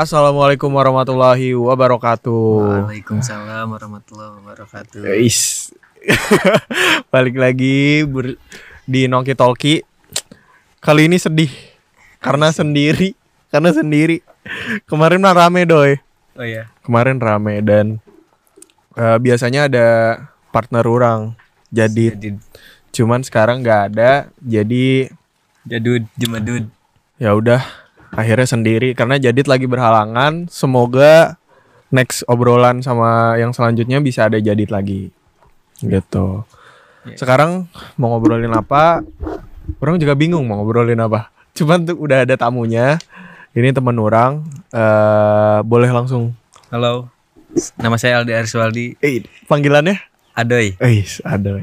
Assalamualaikum warahmatullahi wabarakatuh. Waalaikumsalam warahmatullahi wabarakatuh. Is. Balik lagi ber- di Nongki Talki. Kali ini sedih karena sendiri, karena sendiri. Kemarin mah rame doi. Oh iya. Kemarin rame dan eh, biasanya ada partner orang. Jadi Jadi cuman sekarang nggak ada. Jadi jadud jemadud. ya udah akhirnya sendiri karena Jadit lagi berhalangan. Semoga next obrolan sama yang selanjutnya bisa ada Jadit lagi. Gitu. Ya. Sekarang mau ngobrolin apa? Orang juga bingung mau ngobrolin apa. Cuman tuh udah ada tamunya. Ini teman orang. eh boleh langsung. Halo. Nama saya Aldi Ariswaldi. Eh, panggilannya? Adoy. Eh, ada.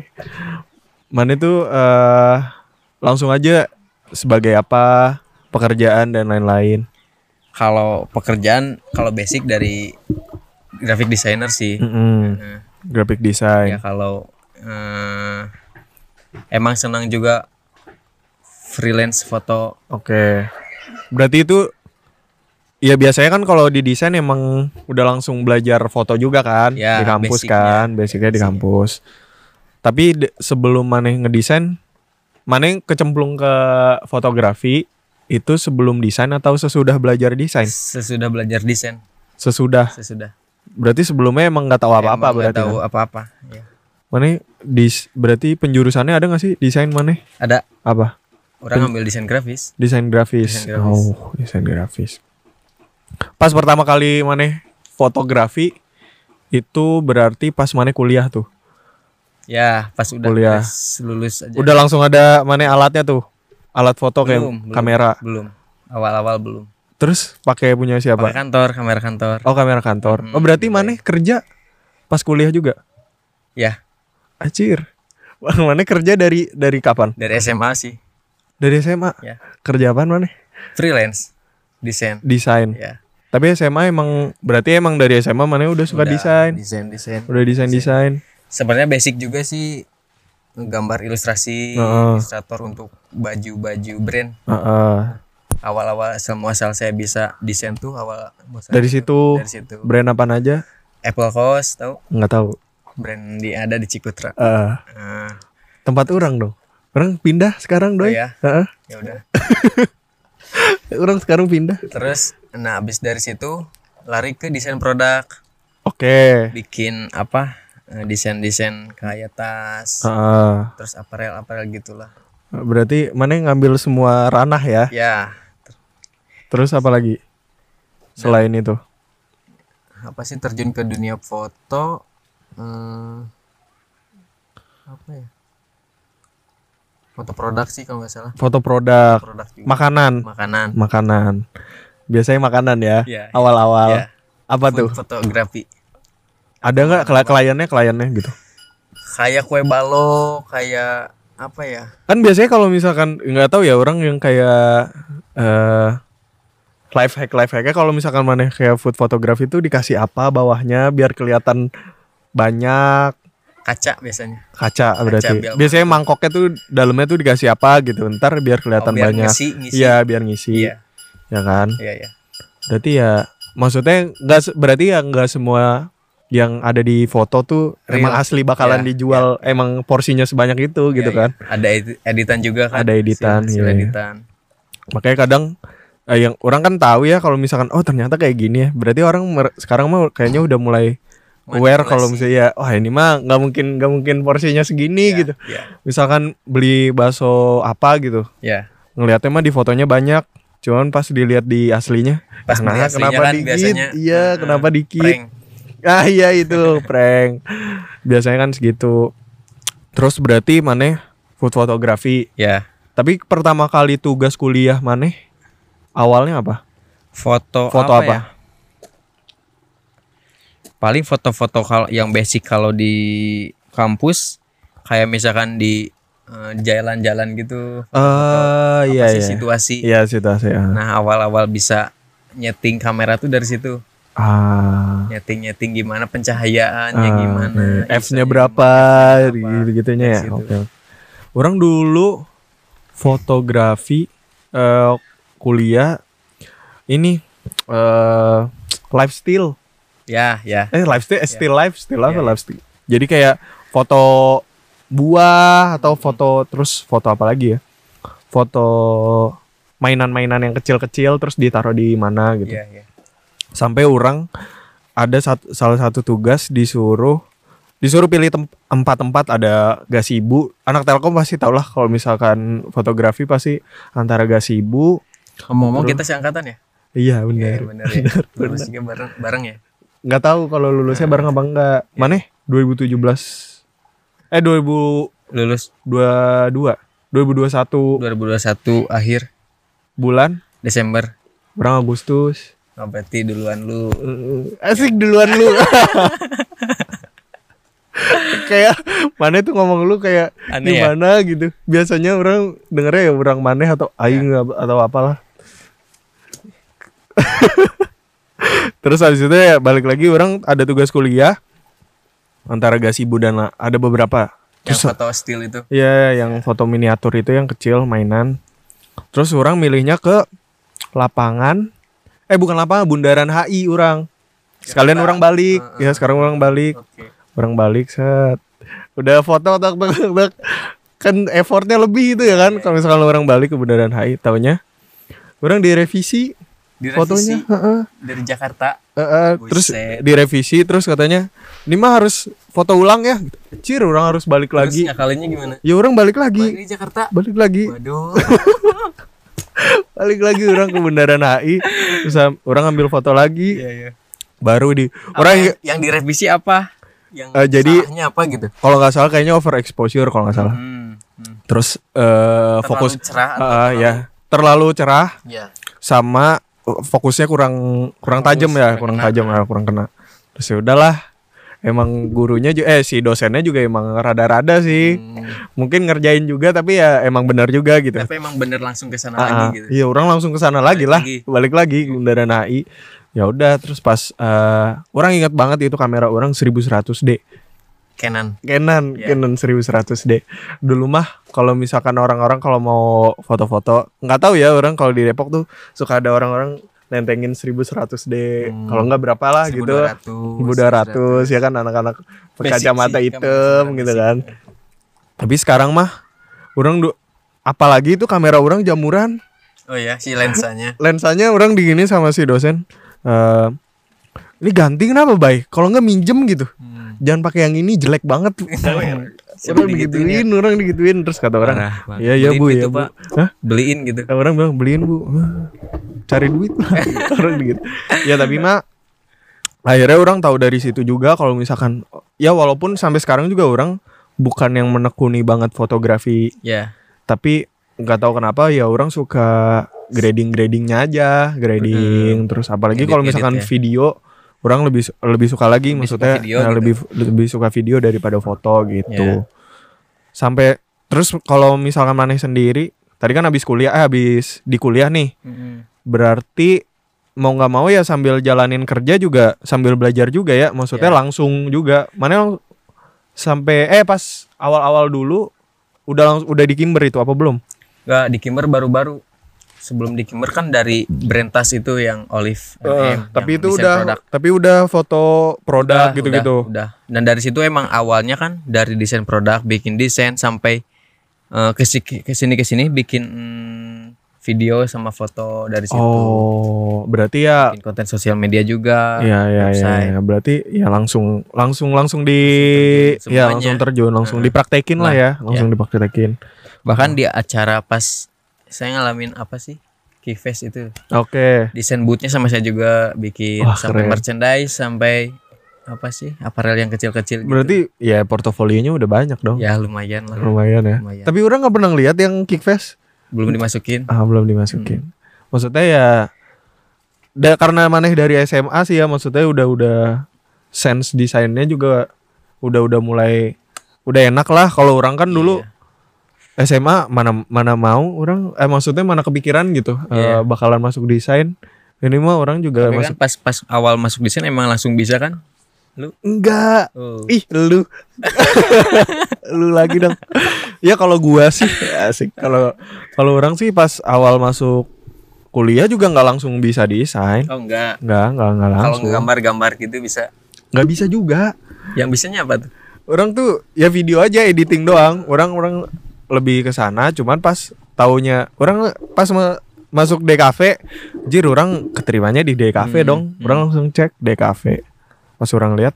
Mana itu eh langsung aja sebagai apa pekerjaan dan lain-lain. Kalau pekerjaan kalau basic dari graphic designer sih. Mm-mm. Nah, Graphic ya design. kalau eh, emang senang juga freelance foto. Oke. Berarti itu ya biasanya kan kalau di desain emang udah langsung belajar foto juga kan Ya, di kampus basicnya. kan, basicnya di kampus. Tapi sebelum maneh ngedesain, maneh kecemplung ke fotografi itu sebelum desain atau sesudah belajar desain? Sesudah belajar desain, Sesudah. sesudah. Berarti sebelumnya emang nggak tahu apa-apa Emang nggak berarti. tahu kan? apa-apa. Ya. Maneh dis berarti penjurusannya ada nggak sih desain maneh? Ada Apa? orang ambil desain grafis. Desain grafis. Desain grafis. Oh, desain grafis. Pas pertama kali maneh fotografi itu berarti pas maneh kuliah tuh. Ya, pas udah Kuliah. lulus aja. Udah langsung ada maneh alatnya tuh. Alat foto kayak Belum, belum. kamera. Belum. Awal-awal belum. Terus pakai punya siapa? Pakai kantor, kamera kantor. Oh, kamera kantor. Oh, Hmm, berarti iya. maneh kerja pas kuliah juga. Ya, Acir. Maneh kerja dari dari kapan? dari SMA sih. Dari SMA. Ya. Kerja apaan maneh? Freelance desain. Desain. Ya. Tapi SMA emang berarti emang dari SMA maneh udah suka Udah desain. Desain, desain. Udah desain-desain. Sebenarnya basic juga sih gambar ilustrasi, Heeh. ilustrator untuk baju-baju brand. Heeh. Awal-awal semua asal saya bisa desain tuh awal Dari situ dari situ. brand apaan aja? Apple Coast tahu? Nggak tahu. Brand di ada di Cikutra. Eh, Nah, tempat orang dong. Orang pindah sekarang oh doi. ya, Heeh. ya udah. Orang sekarang pindah. Terus nah habis dari situ lari ke desain produk. Oke. bikin apa eh, desain-desain kayak tas Heeh. terus aparel-aparel gitulah berarti mana yang ngambil semua ranah ya? ya Terus apa lagi? Selain itu. apa sih terjun ke dunia foto eh, apa ya foto produk sih kalau nggak salah Foto produk, produk juga makanan, makanan makanan. Biasanya makanan ya. Iya, iya. Awal-awal. Ya, Apa food tuh? fotografi Ada nggak kli- kliennya kliennya gitu? kayak kue balok kayak apa ya Kan biasanya kalau misalkan nggak tahu ya orang yang kayak eh life hack life hacknya kalau misalkan mana kayak food photography itu dikasih apa bawahnya biar kelihatan banyak kaca biasanya kaca berarti. biasanya mangkoknya tuh dalamnya tuh dikasih apa gitu. Ntar biar kelihatan Oh, biar banyak. Iya, biar ngisi. iya Ya kan? iya iya Berarti ya maksudnya nggak berarti ya nggak semua yang ada di foto tuh Real. emang asli bakalan Iya, dijual emang porsinya sebanyak itu gitu Iya, kan. ada edi- editan juga kan Ada editan, hasil iya, iya. editan Makanya kadang eh, yang orang kan tahu ya kalau misalkan oh ternyata kayak gini ya. Berarti orang sekarang mah kayaknya udah mulai aware kalau misalnya ya wah ini mah nggak mungkin nggak mungkin porsinya segini Iya, gitu. iya Misalkan beli bakso apa gitu. ya Ngelihatnya mah di fotonya banyak, cuman pas dilihat di aslinya Pas nah, aslinya kenapa kan dikit? biasanya, Iya, kenapa dikit? prank Ah iya itu prank. Biasanya kan segitu. Terus berarti maneh food fotografi. ya Tapi pertama kali tugas kuliah maneh awalnya apa? foto Foto apa? ya? paling foto-foto kal- yang basic kalau di kampus kayak misalkan di eh, jalan-jalan gitu Eh apa iya sih iya. situasi Iya situasi. ah. nah awal-awal bisa nyeting kamera tuh dari situ Ah. nyeting-nyeting gimana pencahayaannya Ah, gimana. F-nya berapa gimana, F-nya berapa. gitu-gitunya ya. Oke. Orang dulu fotografi eh, kuliah ini eh lifestyle. Ya, ya. Eh lifestyle, eh, still life, still life, Iya, iya. lifestyle. Jadi kayak foto buah atau foto terus foto apa lagi ya? Foto mainan-mainan yang kecil-kecil terus ditaruh di mana gitu. Iya, iya. Sampai orang ada satu, salah satu tugas disuruh disuruh pilih tem- empat-empat ada gasibu. Anak Telkom pasti tau lah kalau misalkan fotografi pasti antara gasibu. Ngomong-ngomong kita seangkatan ya? Iya Iya, benar. benar ya. Lulus juga bareng bareng ya? nggak tahu kalau lulusnya bareng apa enggak. Mana? 2017 eh 2022 Lulus 2021 2021 akhir bulan Desember. orang Agustus. Oh, berarti duluan lu. Asik duluan lu. kayak mana tuh ngomong lu kayak Aneh ya? gimana gitu. Biasanya orang dengernya ya orang maneh atau aing atau apalah. Terus habis itu ya balik lagi orang ada tugas kuliah antara gasibu dan ada beberapa. Yang Terus foto still itu. ya yang foto miniatur itu yang kecil mainan. Terus orang milihnya ke lapangan eh bukan lapangan bundaran HI orang. Sekalian orang balik. Ya sekarang orang balik. Oke. Orang balik set. Udah foto tak tak kan effortnya lebih itu ya kan kalau misalkan orang balik ke bundaran HI taunya orang direvisi Direvisi fotonya dari Jakarta. Heeh, terus Buset. direvisi terus katanya ini mah harus foto ulang ya cir orang harus balik Terus lagi ngakalinnya gimana? ya orang balik Balik lagi di Jakarta. balik lagi Waduh. balik lagi orang ke bundaran HI terus orang ambil foto lagi Iya, iya. baru di Apa orang yang, yang direvisi apa? Yang Eh, jadi- apa gitu? kalau nggak salah kayaknya over exposure kalau nggak salah Hmm. hmm. terus eh, Terlalu fokus cerah Ah, terlalu- ya terlalu cerah Ya. sama fokusnya kurang kurang tajam ya kurang tajam ya kurang kena terus ya udahlah emang gurunya ju- eh si dosennya juga emang rada-rada sih Hmm. mungkin ngerjain juga tapi ya emang benar juga gitu Tapi emang bener langsung ke sana lagi gitu. Iya, orang langsung ke sana lagi lah. lagi. Balik lagi ke Bundaran HI. Ya udah, terus pas eh, orang ingat banget itu kamera orang 1100D. Canon. Canon, Iya. Canon 1100D. Dulu mah kalau misalkan orang-orang kalau mau foto-foto, nggak tahu ya orang kalau di Depok tuh suka ada orang-orang nentengin 1100D. Hmm. Kalau nggak berapa lah gitu. 1200. 1200 ya kan anak-anak Basic kacamata sih, hitam gitu basic. kan. Tapi sekarang mah orang du- apalagi itu kamera orang jamuran Oh ya, si lensanya. lensanya orang digini sama si dosen eh ini ganti kenapa baik kalau nggak minjem gitu Hmm. jangan pakai yang ini jelek banget Orang digituin ya. digituin orang digituin terus kata orang iya iya Beliin bu gitu, ya bu. Hah? Beliin gitu. orang bilang beliin bu cari duit lah orang gitu ya tapi mah akhirnya orang tahu dari situ juga kalau misalkan ya walaupun sampai sekarang juga orang bukan yang menekuni banget fotografi Ya. tapi nggak tahu kenapa ya orang suka grading gradingnya aja grading terus apalagi kalau edit misalkan ya. video orang lebih lebih suka lagi Lebih maksudnya suka video nah, gitu. lebih lebih suka video daripada foto gitu Ya. Sampai terus kalau misalkan maneh sendiri tadi kan habis kuliah eh habis di kuliah nih. Berarti mau nggak mau ya sambil jalanin kerja juga sambil belajar juga ya. Maksudnya Ya. langsung juga. Mana sampai eh pas awal-awal dulu udah langsung udah di Kimber itu apa belum? Enggak, di Kimber baru-baru. Sebelum di Kimber kan dari Brentas itu yang Olive MM, tapi yang itu udah produk. tapi udah foto produk gitu-gitu Udah, udah. Dan dari situ emang awalnya kan dari desain produk, bikin desain sampai eh, ke si- ke sini ke sini bikin mm, video sama foto dari situ. oh berarti ya Bikin konten sosial media juga. ya ya ya, website. ya. berarti ya langsung langsung langsung di terjun ya langsung terjun langsung Heeh. dipraktekin lah Lah, ya langsung dipraktekin Bahkan di acara pas saya ngalamin apa sih? Keyface itu. oke Desain bootnya sama saya juga bikin Wah, sampai keren. merchandise sampai apa sih? Aparel yang kecil-kecil gitu. berarti ya portofolionya udah banyak dong ya lumayan lah. lumayan ya Lumayan. tapi orang nggak pernah lihat yang kickfest Belum dimasukin. Ah belum dimasukin. Maksudnya ya da, karena maneh dari SMA sih ya maksudnya udah udah sense desainnya juga udah udah mulai udah enak lah kalau orang kan dulu Iya. SMA mana mana mau orang eh maksudnya mana kepikiran gitu eh, Iya. bakalan masuk desain. Ini mah orang juga Tapi masuk kan pas pas awal masuk desain emang langsung bisa kan? Lu? enggak. Oh. Ih, lu. lu lagi dong. Ya kalau gua sih asik. Kalau kalau orang sih pas awal masuk kuliah juga nggak langsung bisa desain. Oh enggak. Nggak, nggak, nggak Kalau langsung. gambar-gambar gitu bisa. Nggak bisa juga. Yang bisanya apa tuh? Orang tuh ya video aja editing doang. Orang orang lebih ke sana cuman pas taunya orang pas ma- masuk DKV jir orang keterimanya di DKV Hmm, dong. Orang langsung cek DKV. Pas orang lihat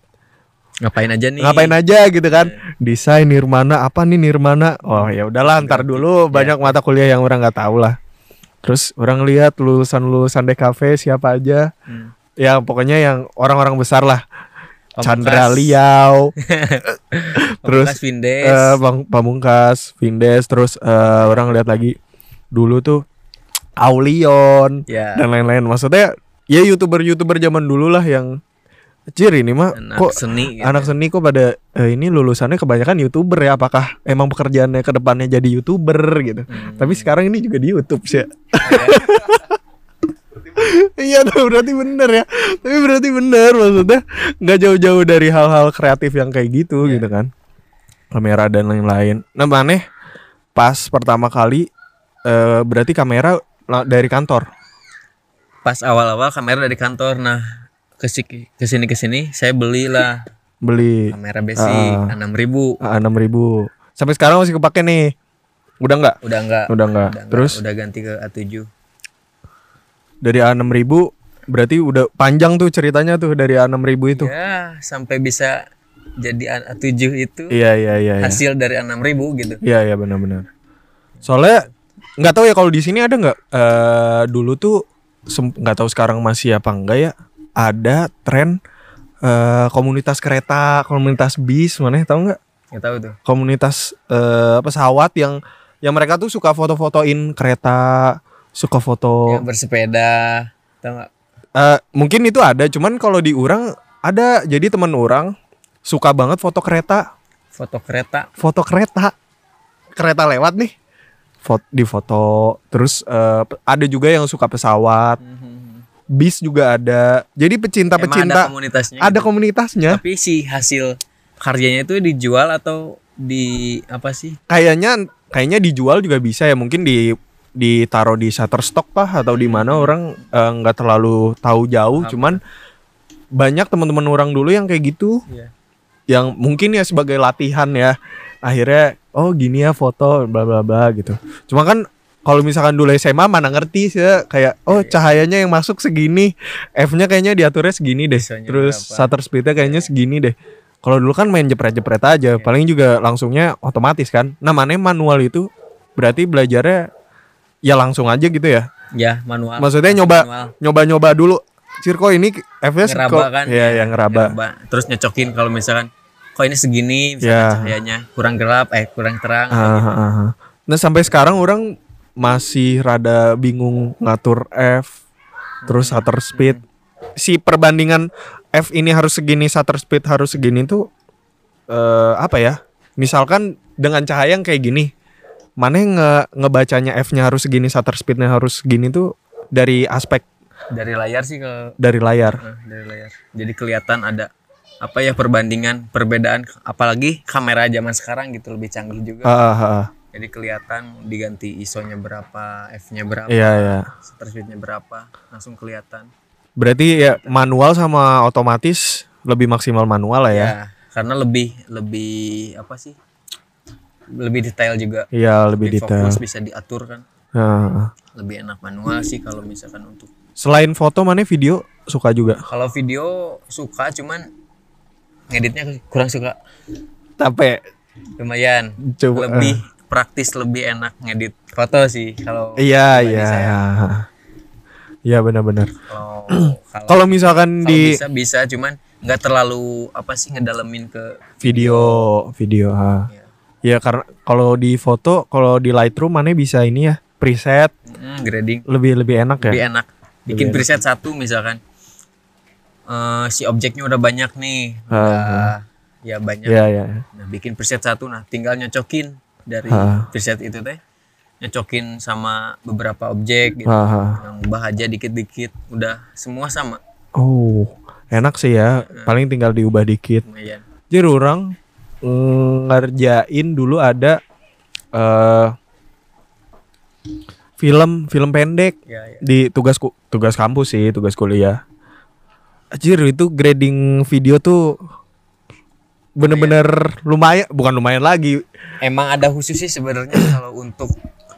Ngapain aja nih? ngapain aja? gitu kan. Desain nirmana apa nih nirmana? Oh ya udahlah ntar dulu banyak mata kuliah yang orang nggak tahu lah. Terus orang lihat lulusan lulusan DKV siapa aja. Hmm. ya pokoknya yang orang-orang besar lah Pamungkas. Chandra Liao terus Pamungkas Vindes. eh, Bang Pamungkas Vindes terus eh, orang lihat lagi dulu tuh Aulion ya. dan lain-lain maksudnya ya youtuber-youtuber zaman dulu lah yang Cir ini mah Anak kok seni gitu. anak seni kok pada eh, ini lulusannya kebanyakan youtuber ya apakah emang pekerjaannya ke depannya jadi youtuber gitu Hmm. tapi sekarang ini juga di YouTube sih iya tuh berarti bener ya. Tapi berarti bener maksudnya nggak jauh-jauh dari hal-hal kreatif yang kayak gitu Iya. gitu kan. Kamera dan lain-lain. Nah maneh pas pertama kali eh, berarti kamera dari kantor? Pas awal-awal kamera dari kantor. Nah, ke sini ke sini ke sini saya belilah beli. Kamera basic Ah. enam ribu. enam ribu. Sampai sekarang masih kepake nih. Udah nggak? Udah nggak. Udah enggak, terus? Udah ganti ke A7. Dari A6000 berarti udah panjang tuh ceritanya tuh dari A6000 itu. Ya, sampai bisa jadi A7 itu Iya iya iya. Iya hasil dari 6000 gitu. iya iya benar-benar. Soalnya nggak tahu ya kalau di sini ada nggak eh dulu tuh nggak tahu sekarang masih apa enggak ya ada tren eh komunitas kereta, komunitas bis, mana tahu nggak? Nggak tahu tuh. Komunitas eh pesawat yang yang mereka tuh suka foto-fotoin kereta, suka foto Yang bersepeda, tahu nggak? Eh, mungkin itu ada, cuman kalau di orang ada. Jadi teman orang suka banget foto kereta, Foto kereta. foto kereta, kereta lewat nih, foto di foto. Terus eh, pe- ada juga yang suka pesawat, bis juga ada. Jadi Emang ada pecinta-pecinta komunitasnya. ada gitu. komunitasnya. Tapi si hasil karyanya itu dijual atau di apa sih? Kayaknya kayaknya dijual juga bisa ya. Mungkin di ditaruh di Shutterstock kah? Atau di mana? Orang eh, nggak terlalu tahu jauh. Apa? Cuman banyak teman-teman orang dulu yang kayak gitu. Iya. yang mungkin ya sebagai latihan ya. Akhirnya oh gini ya foto bla bla bla gitu. Cuma kan kalau misalkan dulu SMA mana ngerti sih ya, kayak oh cahayanya yang masuk segini. F-nya kayaknya diaturnya segini deh. ISO-nya terus berapa. shutter speednya kayaknya segini deh. Kalau dulu kan main jepret-jepret aja. Paling juga langsungnya otomatis kan. Nah mana manual itu? Berarti belajarnya ya langsung aja gitu ya Ya, manual. maksudnya nyoba manual. nyoba-nyoba dulu Cirko ini F-nya ngeraba kok- kan Iya, yang ngeraba. terus nyocokin kalau misalkan kok ini segini misalkan Ya. cahayanya kurang gelap eh kurang terang Ah, ah, ah, ah. Nah sampai sekarang orang masih rada bingung ngatur F, terus shutter speed. Si perbandingan F ini harus segini, shutter speed harus segini tuh eh apa ya? Misalkan dengan cahaya yang kayak gini, mana yang nge ngebacanya F-nya harus segini, shutter speednya harus segini tuh dari aspek dari layar sih ke dari layar. nah, dari layar jadi kelihatan ada apa ya perbandingan perbedaan apalagi kamera zaman sekarang gitu lebih canggih juga Ah, ah, ah. jadi kelihatan diganti ISO-nya berapa F-nya berapa Iya iya. shutter speed-nya berapa langsung kelihatan Berarti ya manual sama otomatis lebih maksimal manual lah ya. ya karena lebih lebih apa sih lebih detail juga Iya lebih detail. fokus bisa diatur kan Ah, ah. lebih enak manual sih kalau misalkan untuk Selain foto mana video suka juga. kalau video suka cuman ngeditnya kurang suka Tapi lumayan Coba, lebih praktis lebih enak ngedit foto sih kalau iya iya. saya. Iya benar-benar. kalau misalkan kalau di bisa bisa cuman nggak terlalu apa sih ngedalemin ke video video ha. ya. Ya karena kalau di foto kalau di Lightroom mana bisa ini ya preset Hmm, grading lebih lebih enak ya. lebih enak bikin Lebih preset satu misalkan Eh, si objeknya udah banyak nih Ah, udah ya banyak Iya iya. Nah, bikin preset satu nah tinggal nyocokin dari Ah. preset itu teh. Nyocokin sama beberapa objek gitu. Ha. Yang ubah aja dikit-dikit, udah semua sama. Oh enak sih ya. Paling tinggal diubah dikit. Lumayan. Jadi orang ngerjain dulu ada eh film film pendek Ya, ya. di tugas ku- tugas kampus sih tugas kuliah. Anjir itu grading video tuh bener-bener lumayan. bukan lumayan lagi. Emang ada khusus sih sebenarnya kalau untuk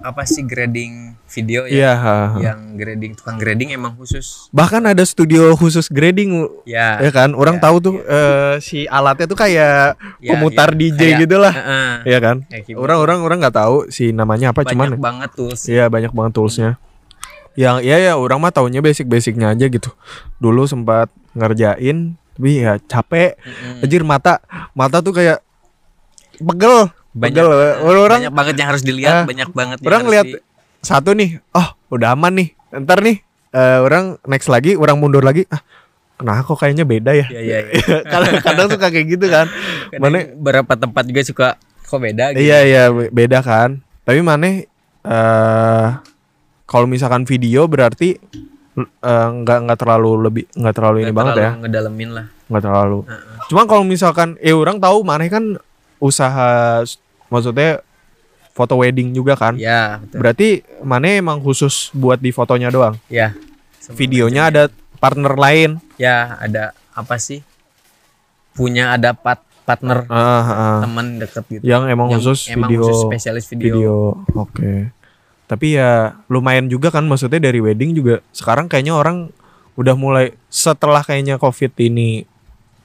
apa sih grading video ya? Ha. Yang grading tukang grading emang khusus. bahkan ada studio khusus grading Ya. ya kan orang Ya, tahu tuh eh, si alatnya tuh kayak Ya, pemutar ya. DJ Kayak- gitu lah Heeh. ya kan orang-orang orang nggak tahu si namanya apa banyak cuman banget tuh. Iya banyak banget toolsnya. Yang ya ya orang mah taunya basic-basicnya aja gitu. Dulu sempat ngerjain, tapi ya capek. Mm-mm. Anjir mata mata tuh kayak pegel. Banyak, Pegel. Orang banyak banget yang harus dilihat, Ah, banyak banget orang lihat di- satu nih, oh udah aman nih. Ntar nih eh, orang next lagi, orang mundur lagi. Ah, kenapa kok kayaknya beda ya? Iya, iya, kadang, kadang suka kayak gitu kan. Mana beberapa tempat juga suka kok beda gitu. Iya iya be- beda kan. Tapi mana eh kalau misalkan video berarti eh, nggak nggak terlalu lebih nggak terlalu ini Nggak banget ya terlalu ngedalemin lah. nggak terlalu. Heeh. Cuma kalau misalkan eh orang tahu mana kan usaha maksudnya foto wedding juga kan. Ya, betul. Berarti mana emang khusus buat di fotonya doang. Ya. Videonya ada partner lain. Ya, ada apa sih? Punya ada pat partner Ah, ah, ah. teman deket gitu. Yang emang Yang khusus emang video khusus spesialis video. video. Oke. Tapi ya lumayan juga kan maksudnya dari wedding juga sekarang kayaknya orang udah mulai setelah kayaknya Covid ini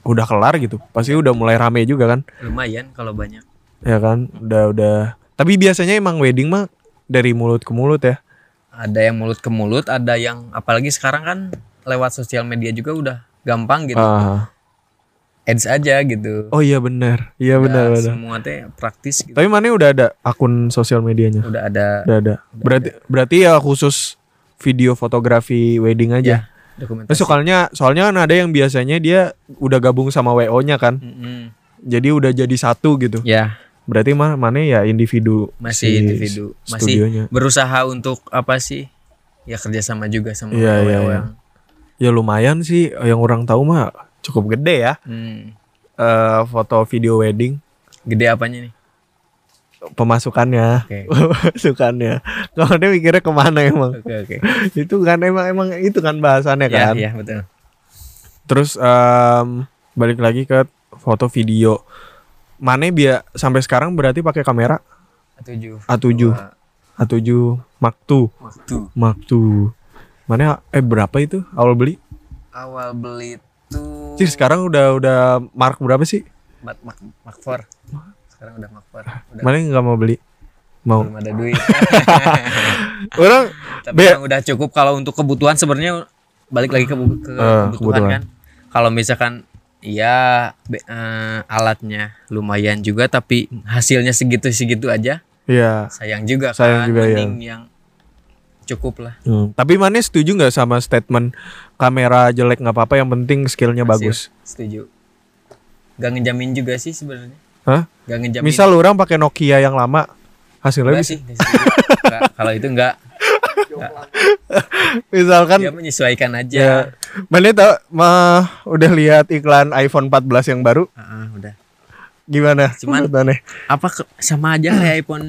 udah kelar gitu. Pasti udah mulai rame juga kan. Lumayan kalau banyak. Ya kan? Udah udah. Tapi biasanya emang wedding mah dari mulut ke mulut ya. Ada yang mulut ke mulut, ada yang apalagi sekarang kan lewat sosial media juga udah gampang gitu. Ah. Ads aja gitu. Oh iya benar. Iya Udah benar. Semua teh praktis gitu. Tapi mana udah ada akun sosial medianya? Udah ada Udah ada. Berarti berarti ya khusus video fotografi wedding aja. ya dokumentasi. Nah, soalnya soalnya kan ada yang biasanya dia udah gabung sama WO-nya kan. Mm-mm. Jadi udah jadi satu gitu. Ya, Berarti mah mana ya individu masih si individu, masih studionya. berusaha untuk apa sih? Ya kerjasama juga sama Iya, iya, iya. yang Ya lumayan sih yang orang tahu mah cukup gede ya. Hmm. eh foto video wedding Gede apanya nih? pemasukannya. Oke. Pemasukannya. Kalau dia mikirnya ke mana emang? Oke, oke. itu kan emang emang itu kan bahasannya Ya, kan. ya, betul. Terus em, balik lagi ke foto video. Mane dia sampai sekarang berarti pakai kamera A7. A7. Dua A7 Mark II. Mark II. Mana eh berapa itu awal beli? awal beli itu Cir sekarang udah udah Mark berapa sih? Mak Mak Mak 4. Sekarang udah Mak 4. Udah Mana nggak mau beli? Mau. belum ada duit. Orang Tapi Be- yang udah cukup kalau untuk kebutuhan sebenarnya balik lagi ke, ke Eh, kebutuhan, kebutuhan. kan. Kalau misalkan ya be- eh, alatnya lumayan juga tapi hasilnya segitu-segitu aja Iya. sayang juga Sayang kan juga, ya. mending yang cukup lah Hmm, Tapi Mane setuju nggak sama statement kamera jelek nggak apa-apa yang penting skillnya Hasil. bagus? setuju gak ngejamin juga sih sebenarnya Hah? gak ngejamin Misal orang pakai Nokia yang lama hasilnya enggak bisa. sih kalau itu enggak Misalkan dia menyesuaikan aja ya Mane tau mah udah lihat iklan iPhone 14 yang baru Ah, ah, udah gimana? Cuman- Mane? apa ke- sama aja kayak iPhone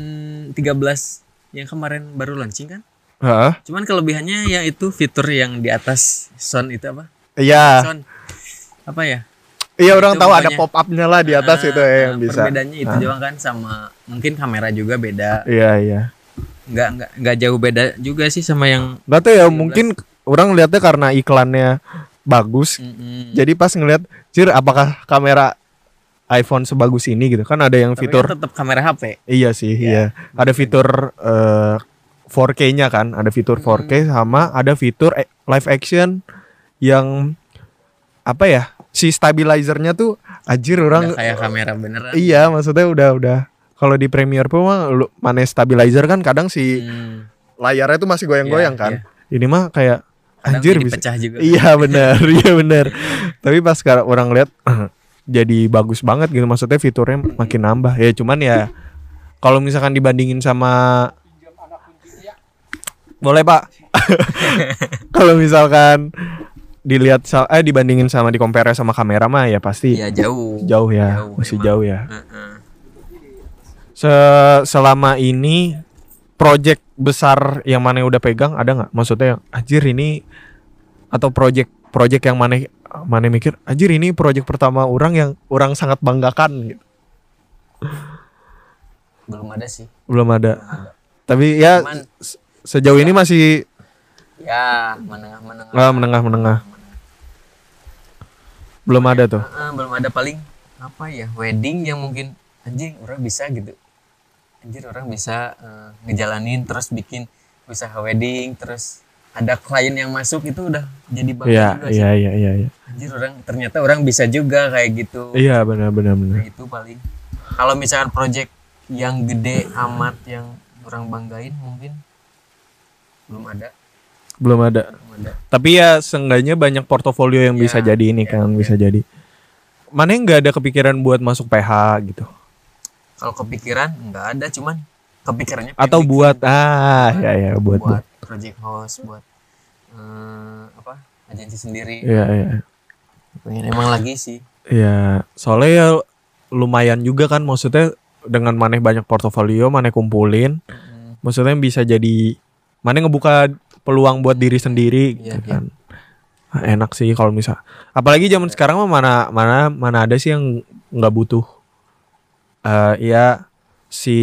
13 yang kemarin baru launching kan Hah? Cuman kelebihannya yang itu fitur yang di atas sound itu apa? Iya. Sound apa ya? Iya orang tahu ada pop up-nya lah di atas Ah, itu ya yang nah, bisa. Perbedaannya itu Ah. doang kan sama mungkin kamera juga beda. Iya iya. Nggak nggak nggak jauh beda juga sih sama yang Gak tau ya mungkin orang lihatnya karena iklannya bagus. mm-mm. Jadi pas ngeliat, cir apakah kamera iPhone sebagus ini gitu kan ada yang Tapi fitur kan tetap kamera HP. iya sih iya ada fitur eh, 4K-nya kan ada fitur 4K sama ada fitur e- live action yang apa ya si stabilizernya tuh anjir orang Udah kayak kamera beneran. iya maksudnya udah udah kalau di Premiere Pro mah lu mana stabilizer kan kadang si Hmm, layarnya tuh masih goyang-goyang Iya, kan iya. ini mah kayak kadang anjir bisa pecah juga. Iya benar, iya benar. Tapi pas sekarang orang lihat jadi bagus banget gitu maksudnya fiturnya makin nambah. Ya cuman ya kalau misalkan dibandingin sama boleh pak. kalau misalkan dilihat eh dibandingin sama di compare sama kamera mah ya pasti Iya jauh. jauh ya, Jauh, masih emang. jauh ya. Heeh. Se selama ini project besar yang mana udah pegang ada nggak? Maksudnya yang anjir ini atau project project yang mana mana mikir anjir ini project pertama orang yang orang sangat banggakan gitu. belum ada sih Belum ada. belum ada Tapi ya Cuman- se- sejauh ini masih ya menengah menengah ah, menengah-menengah. Belum ada tuh. Ah, belum ada paling apa ya wedding yang mungkin anjing orang bisa gitu anjir orang bisa eh, ngejalanin terus bikin usaha wedding terus ada klien yang masuk itu udah jadi bangga Iya, juga sih iya, iya, iya, iya. anjir orang ternyata orang bisa juga kayak gitu Iya, benar benar Nah, benar. itu paling kalau misalkan project yang gede amat yang orang banggain mungkin belum ada Belum ada. belum ada Tapi ya seenggaknya banyak portofolio yang bisa Ya, jadi ini ya, kan, ya. bisa jadi. Mana yang nggak ada kepikiran buat masuk PH gitu? Kalau kepikiran nggak ada cuman kepikirannya Atau bikin. buat ah ya ya buat, buat project host buat eh, apa agensi sendiri Iya, iya. pengen emang lagi sih Iya, soalnya ya lumayan juga kan maksudnya dengan maneh banyak portofolio, maneh kumpulin, Hmm, maksudnya bisa jadi maneh ngebuka peluang buat diri sendiri Iya, gitu iya. kan. Ah, Enak sih kalau misal. Apalagi zaman sekarang mah mana mana mana ada sih yang nggak butuh eh ya si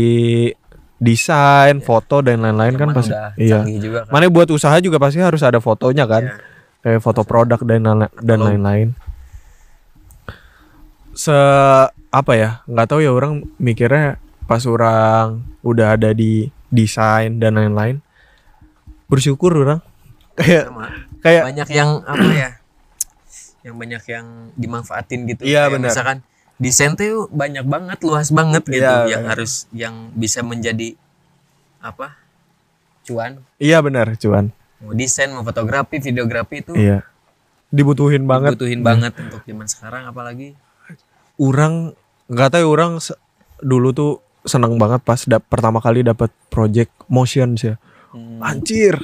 desain, foto dan lain-lain kan Zaman pasti. Iya. juga kan Mana buat usaha juga pasti harus ada fotonya kan. Iya. Kayak foto produk dan dan lain-lain. Se apa ya? nggak tahu ya orang mikirnya pas orang udah ada di desain dan lain-lain. Bersyukur orang. Kayak Sama. kayak banyak yang apa ya yang banyak yang dimanfaatin gitu Iya, benar. misalkan desain tuh banyak banget luas banget gitu Iya, yang benar. harus yang bisa menjadi apa cuan iya benar, cuan. mau desain mau fotografi videografi itu Iya. Dibutuhin banget. butuhin banget untuk zaman sekarang apalagi Orang nggak tahu ya orang dulu tuh seneng banget pas dap- pertama kali dapat project motion sih. hmm, Anjir.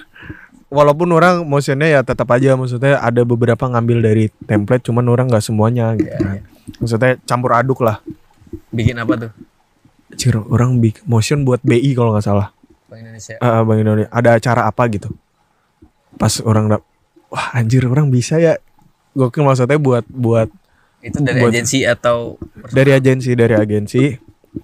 Walaupun orang motionnya ya tetap aja maksudnya ada beberapa ngambil dari template cuman orang nggak semuanya gitu Iya, kan. Maksudnya campur aduk lah. bikin apa tuh Anjir, orang bikin motion buat BI kalau nggak salah. Bank Indonesia Eh, Bank Indonesia. Ada acara apa gitu. Pas orang dap wah anjir orang bisa ya. Gokil maksudnya buat buat itu dari Buat- agensi atau dari agensi dari agensi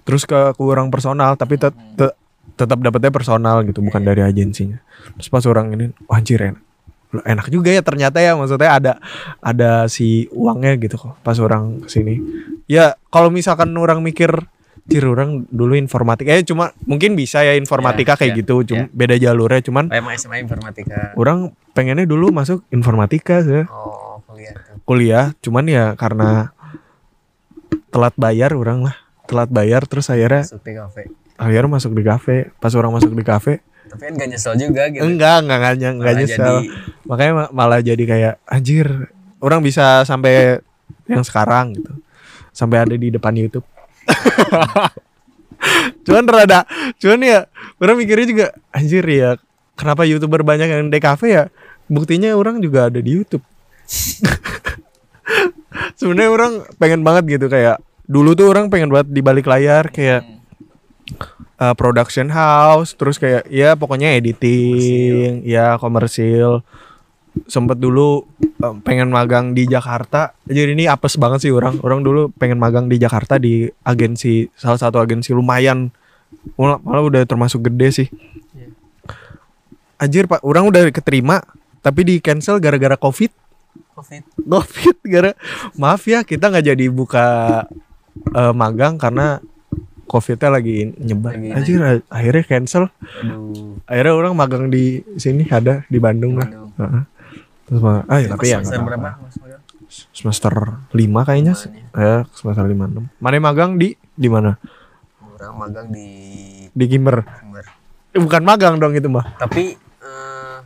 terus ke kurang personal tapi tet- te- tetap dapetnya personal gitu bukan dari agensinya terus pas orang ini wah, anjir enak enak juga ya ternyata ya maksudnya ada ada si uangnya gitu kok pas orang ke sini. Ya kalau misalkan orang mikir Cir orang dulu informatika ya cuma mungkin bisa ya informatika Ya, kayak ya, gitu cuma beda jalurnya cuman emang SMA informatika. orang pengennya dulu masuk informatika sih. Oh kuliah kuliah cuman ya karena telat bayar orang lah telat bayar terus akhirnya masuk di kafe. akhirnya masuk di kafe. Pas orang masuk di kafe tapi kan gak nyesel juga gitu. Enggak enggak enggak, enggak, Malah nyesel. jadi- makanya ma- malah jadi kayak anjir orang bisa sampai yang sekarang gitu. Sampai ada di depan YouTube. Cuman rada cuman ya orang mikirnya juga anjir ya kenapa youtuber banyak yang DKV ya? Buktinya orang juga ada di YouTube. Sebenarnya orang pengen banget gitu kayak dulu tuh orang pengen banget di balik layar kayak uh, production house terus kayak ya pokoknya editing ya komersil. Sempet dulu um, pengen magang di Jakarta. Jadi ini apes banget sih orang. Orang dulu pengen magang di Jakarta di agensi salah satu agensi lumayan. Malah, malah udah termasuk gede sih. Iya. anjir pak orang udah keterima tapi di cancel gara-gara covid. Covid. Covid gara maaf ya kita nggak jadi buka eh, magang karena covidnya lagi nyebar. Lagi anjir akhirnya cancel. Aduh. Akhirnya orang magang di sini ada di Bandung lah. Bandung. Heeh. terus magang, ah ya, tapi ya semester berapa semester lima kayaknya ya semester lima enam. Mana magang di di mana? Orang magang di di Gimber Sumber Eh, bukan magang dong itu mah tapi eh,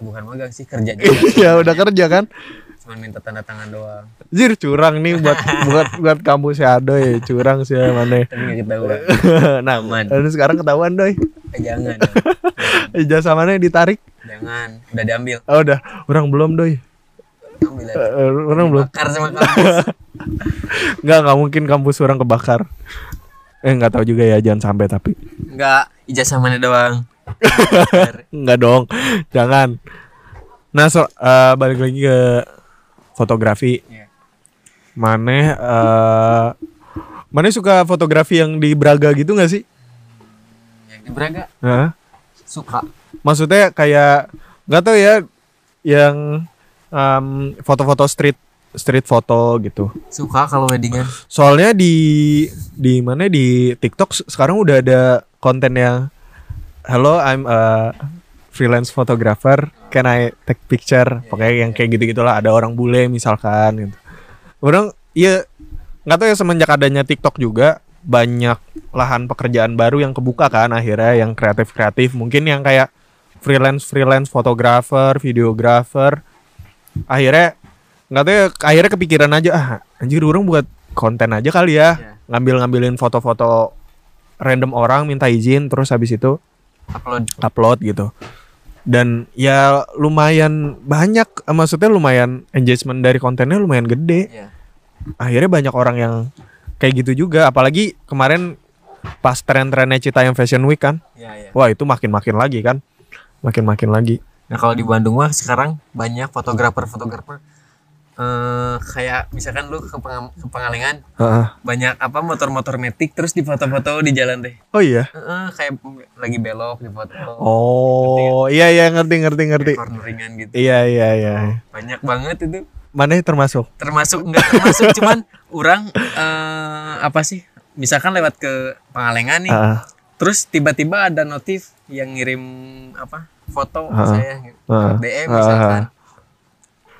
bukan magang sih kerja juga iya udah kerja kan cuma minta tanda tangan doang. Jir curang nih buat buat buat kampus ya doi curang sih mana tapi nggak ketahuan. Nah Aman. dan sekarang ketahuan doi eh, jangan. Ijazah mana ditarik. Jangan. Udah diambil. Oh udah. Orang belum doi ambil aja. Eh, orang belum. Bakar sama kampus. Nggak nggak mungkin kampus orang kebakar. Eh nggak tahu juga ya jangan sampai tapi. Nggak ijazah mana doang. Enggak dong. Jangan. Nah, so, eh, balik lagi ke fotografi. Iya. Mane eh Mane suka fotografi yang di Braga gitu gak sih? yang di Braga Hah? suka Maksudnya kayak nggak tahu ya yang em, foto-foto street street foto gitu. suka kalau weddingan Soalnya di di mana di TikTok se- sekarang udah ada konten yang Hello, I'm a freelance photographer. Can I take picture? Pokoknya yang kayak gitu-gitulah. Ada orang bule misalkan gitu. Orang iya nggak tahu ya semenjak adanya TikTok juga banyak lahan pekerjaan baru yang kebuka kan akhirnya yang kreatif-kreatif mungkin yang kayak freelance freelance fotografer, videografer akhirnya nggak tahu ya akhirnya kepikiran aja ah anjir orang buat konten aja kali ya Iya. ngambil-ngambilin foto-foto random orang minta izin terus habis itu upload upload gitu dan ya lumayan banyak maksudnya lumayan engagement dari kontennya lumayan gede. Ya akhirnya banyak orang yang kayak gitu juga. Apalagi kemarin pas tren-trennya Cita yang Fashion Week kan. Ya ya wah itu makin-makin lagi kan. Makin-makin lagi. Nah kalau di Bandung mah sekarang banyak fotografer eh kayak misalkan lu ke, Pengam- ke Pengalengan Heeh. banyak apa motor-motor metik terus di foto-foto di jalan teh oh iya Heeh, kayak lagi belok di foto oh iya iya ngerti ngerti ngerti corneringan gitu iya iya iya banyak banget itu mana termasuk termasuk enggak termasuk cuman orang eh apa sih misalkan lewat ke Pengalengan nih Heeh. terus tiba-tiba ada notif yang ngirim apa foto Heeh. saya gitu. Heeh. DM misalkan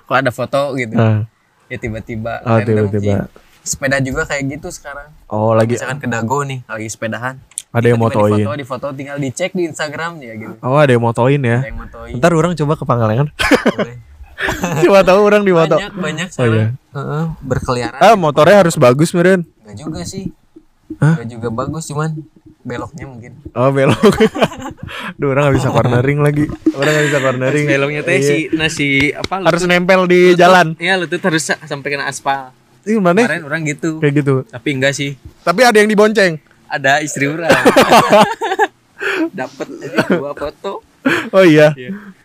kok ada foto gitu. Heeh. ya tiba-tiba Oh, tiba-tiba. sepeda juga kayak gitu sekarang. Oh lagi misalkan ke Dago nih lagi sepedahan. Ada yang motoin di foto di foto tinggal dicek di Instagram ya gitu. Oh ada yang motoin ya? Ada yang motoin. Ntar orang coba ke Pangalengan coba tahu orang di moto banyak banyak Oh, iya. Heeh, berkeliaran. Ah motornya harus bagus meren Enggak juga sih. Hah? Enggak juga bagus cuman beloknya mungkin. Oh belok. Duh orang gak bisa cornering lagi. Orang gak bisa cornering. Beloknya teh Iya. si nasi apa harus nempel di jalan. Iya lutut harus sa- sampai kena aspal. Ih, mana? Kemarin orang gitu. Kayak gitu. Tapi enggak sih. Tapi ada yang dibonceng. Ada istri orang. Dapat dua foto. Oh iya.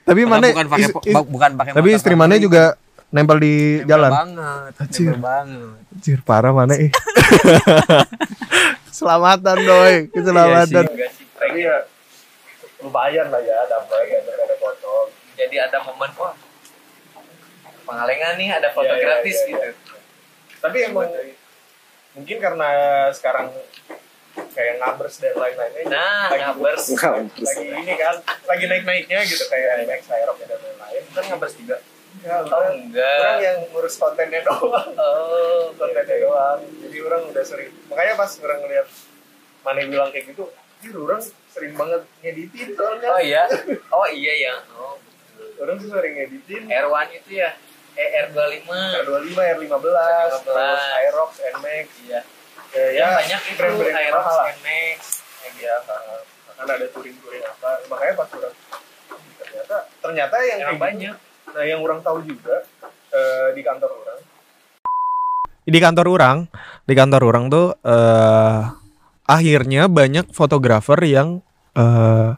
Tapi Padahal mana bukan pakai bukan pakai tapi istri mana kaki. juga nempel di Nempel jalan? banget Anjir. nempel banget. Anjir parah mana ih Selamatan doi. Keselamatan. Iya sih. Tapi ya lumayan lah ya dapat ada foto jadi ada momen wah pengalengan nih ada foto Iya, iya, gratis iya, gitu. Tapi emang mungkin karena sekarang kayak ngabers dan lain-lainnya nah lagi, ngabers. lagi ini kan lagi naik-naiknya gitu kayak naik Cyrock dan lain-lain. Kan ngabers juga ya, oh orang enggak. yang ngurus kontennya doang. Oh kontennya doang. Jadi orang udah sering makanya pas orang ngeliat mana bilang kayak gitu Anjir, orang sering banget ngeditin soalnya. Oh iya? Oh iya ya oh orang tuh sering ngeditin. R1 itu ya? ER25 R25, R15, terus Aerox, Nmax iya. Ya, ya banyak itu Aerox. Nmax ya uh, kan ada touring-touring apa. Makanya pas orang ternyata ternyata yang yang gitu, banyak nah yang orang tahu juga eh, di kantor orang. Di kantor orang di kantor orang tuh eh akhirnya banyak fotografer yang eh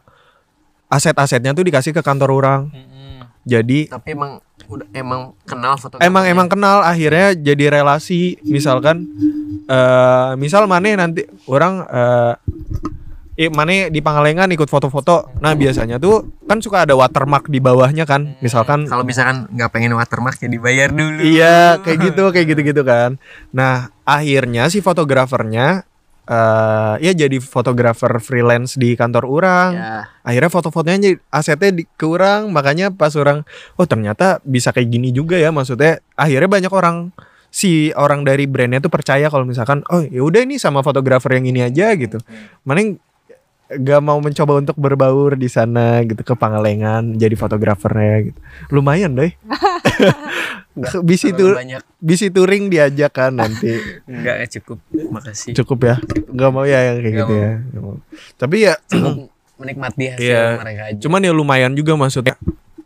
aset-asetnya tuh dikasih ke kantor orang. Mm-mm. jadi tapi emang udah emang kenal fotografer emang emang kenal akhirnya jadi relasi. Misalkan eh misal mana nanti orang eh eh, mana di Pangalengan ikut foto-foto. Nah biasanya tuh kan suka ada watermark di bawahnya kan. Misalkan kalau misalkan nggak pengen watermark ya dibayar dulu. Iya kayak gitu kayak gitu-gitu kan. Nah akhirnya si fotografernya eh ya jadi fotografer freelance di kantor orang. Ya akhirnya foto-fotonya jadi asetnya di, ke orang. Makanya pas orang oh ternyata bisa kayak gini juga ya. Maksudnya akhirnya banyak orang si orang dari brandnya tuh percaya kalau misalkan oh ya udah ini sama fotografer yang ini aja gitu. Mana gak mau mencoba untuk berbaur di sana gitu ke Pangalengan jadi fotografernya gitu lumayan deh bisi itu bisi touring diajak kan nanti nggak ya cukup makasih cukup ya nggak mau ya yang kayak Nggak gitu mau. ya mau. tapi ya cukup menikmati hasil Iya. mereka aja Cuman ya lumayan juga maksudnya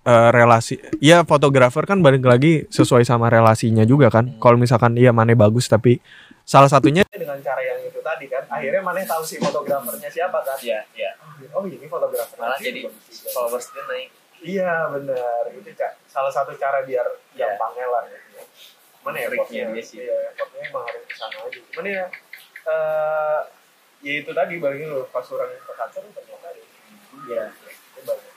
eh, relasi. Ya fotografer kan balik lagi sesuai sama relasinya juga kan. Kalau misalkan iya mana bagus tapi salah satunya dengan cara yang itu tadi kan akhirnya mana tahu si fotografernya siapa kan Iya, iya. oh ini fotografer Malah jadi followers dia naik. iya benar itu Cak. salah satu cara biar Iya. gampangnya lah gitu ya mana ya effortnya dia sih. iya effortnya emang harus ke sana aja cuman ya eh ya itu tadi bagi lo pas orang ke kantor ternyata ya Iya. itu banyak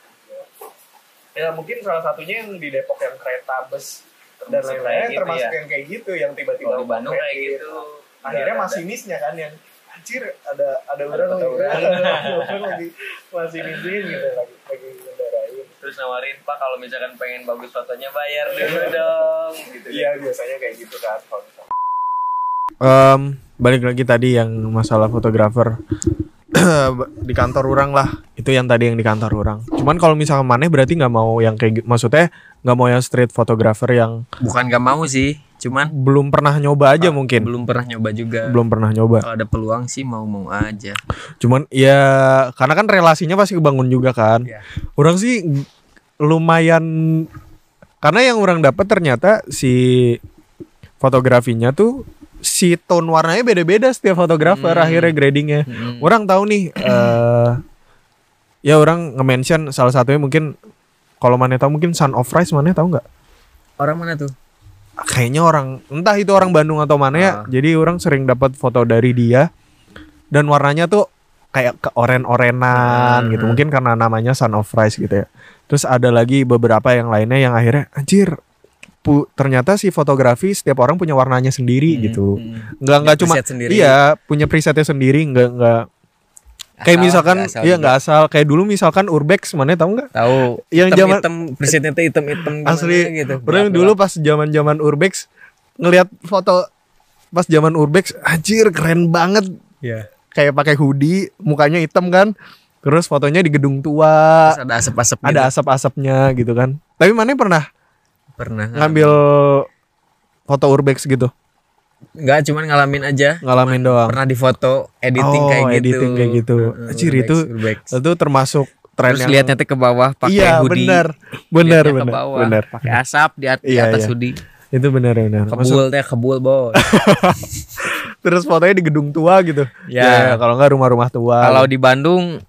ya mungkin salah satunya yang di Depok yang kereta bus dan lain-lain gitu termasuk ya. yang kayak gitu yang tiba-tiba Bandung kayak gitu. Akhirnya nggak masinisnya kan yang anjir ada ada orang foto lagi ada lagi masinisin gitu lagi lagi ngendarain Terus nawarin Pak kalau misalkan pengen bagus fotonya bayar dulu dong. Gitu. iya biasanya kayak gitu kan um, balik lagi tadi yang masalah fotografer. Di kantor orang lah itu yang tadi yang di kantor orang. Cuman kalau misalkan maneh berarti nggak mau yang kayak gitu maksudnya nggak mau yang street photographer yang bukan gak mau sih cuman belum pernah nyoba aja mungkin belum pernah nyoba juga belum pernah nyoba kalau ada peluang sih mau mau aja Cuman ya karena kan relasinya pasti kebangun juga kan. Iya. Orang sih lumayan karena yang orang dapat ternyata si fotografinya tuh si tone warnanya beda-beda setiap fotografer Hmm. akhirnya gradingnya. Mm. Orang tahu nih eh ya orang nge-mention salah satunya mungkin kalau mana tahu mungkin Sun of Rise mana tahu nggak? orang mana tuh Kayaknya orang entah itu orang Bandung atau mana ya. Ah. Jadi orang sering dapat foto dari dia dan warnanya tuh kayak ke oren-orenan Hmm. gitu. Mungkin karena namanya Sun of Rise gitu ya. Terus ada lagi beberapa yang lainnya yang akhirnya anjir pu, ternyata si fotografi setiap orang punya warnanya sendiri Hmm, gitu. hmm. Nggak nggak Punya cuma sendiri. iya punya presetnya sendiri nggak nggak kayak Asal, misalkan asal iya juga. nggak asal. Kayak dulu misalkan urbex mana tahu nggak? Tahu. Yang hitam, zaman- hitam presetnya tuh hitam hitam asli gitu Gelap-gelap. dulu pas zaman zaman urbex ngelihat foto pas zaman urbex anjir keren banget. Iya. kayak pakai hoodie mukanya hitam kan. Terus fotonya di gedung tua. Terus ada asap-asap ada gitu. asap-asapnya gitu kan. Tapi mana pernah? Pernah. Ngambil foto urbex gitu nggak cuman ngalamin aja. Ngalamin doang. pernah di foto editing Oh, kayak gitu. editing kayak gitu. Anjir, urbex, itu- itu termasuk tren terus yang lihatnya ke bawah pakai iya hoodie. benar benar benar bawah, benar pakai asap di, at- di Iya, atas iya. hoodie. Itu benar benar kebul teh kebul bos terus fotonya di gedung tua gitu. Ya. kalau nggak rumah-rumah tua. Kalau di Bandung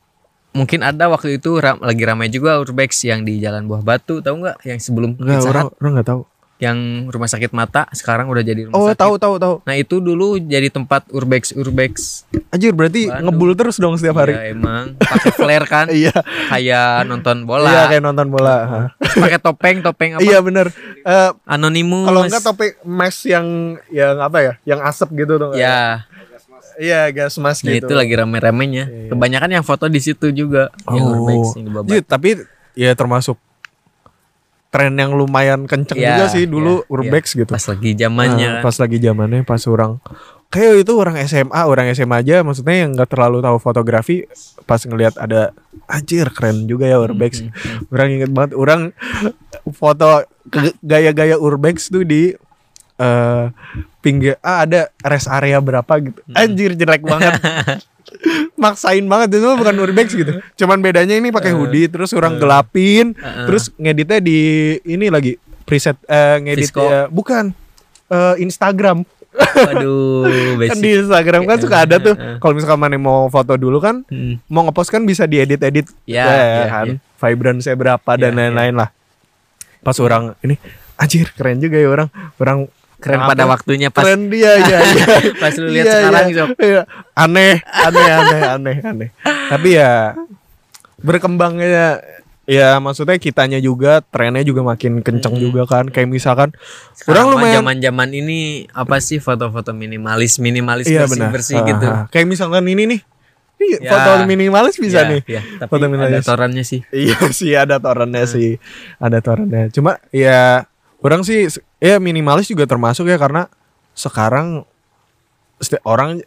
mungkin ada waktu itu ram- lagi ramai juga urbex yang di Jalan Buah Batu tahu nggak? Yang sebelum Enggak, orang Hut, orang nggak tahu. Yang rumah sakit mata sekarang udah jadi rumah Oh, sakit tahu tahu tahu. nah itu dulu jadi tempat urbex urbex Anjir, berarti Bandung. ngebul terus dong setiap hari. ya emang pakai flare kan Iya. kayak nonton bola Iya, kayak nonton bola. Pakai topeng topeng apa Iya, bener Eh, anonimus kalau enggak topik mask yang yang apa ya? Yang asap gitu dong. ya Iya, gas mask nah gitu. itu lagi rame-ramenya Iya. kebanyakan yang foto di situ juga yang urbex yang di Bawah Iya, tapi ya termasuk tren yang lumayan kenceng Iya, juga sih dulu iya, urbex gitu. pas lagi zamannya Nah, pas lagi zamannya pas orang kayak itu orang SMA, orang SMA aja maksudnya yang nggak terlalu tahu fotografi pas ngelihat ada anjir keren juga ya urbex. Hmm, hmm, Orang inget banget orang foto gaya-gaya urbex tuh di eh pinggir ah ada rest area berapa gitu. Hmm. Anjir jelek banget. Maksain banget itu bukan urbex gitu. Cuman bedanya ini pakai hoodie terus orang gelapin, Heeh. terus ngeditnya di ini lagi preset eh ngedit ya, bukan eh, Instagram. Waduh, Kan di Instagram kan suka ada tuh. Kalau misalkan mana mau foto dulu kan Hmm. mau ngepost kan bisa diedit-edit Ya, ya, ya, kan ya. vibrance berapa dan Ya, lain-lain lah pas orang ini anjir keren juga ya orang orang Keren apa? pada waktunya pas keren dia ya, ya. pas lu lihat Iya, sekarang. Sob. Iya. aneh aneh aneh aneh aneh tapi ya berkembangnya ya maksudnya kitanya juga trennya juga makin kenceng Hmm. juga kan kayak misalkan orang lumayan zaman-zaman ini apa sih foto-foto minimalis minimalis iya bersih benar bersih Ah, gitu. ah. kayak misalkan ini nih Ini Ya. foto minimalis bisa Ya, nih ya, tapi Foto ada minimalis. torannya sih. Iya sih ada torennya Hmm. sih, ada torennya. Cuma ya orang sih ya minimalis juga termasuk ya karena sekarang orang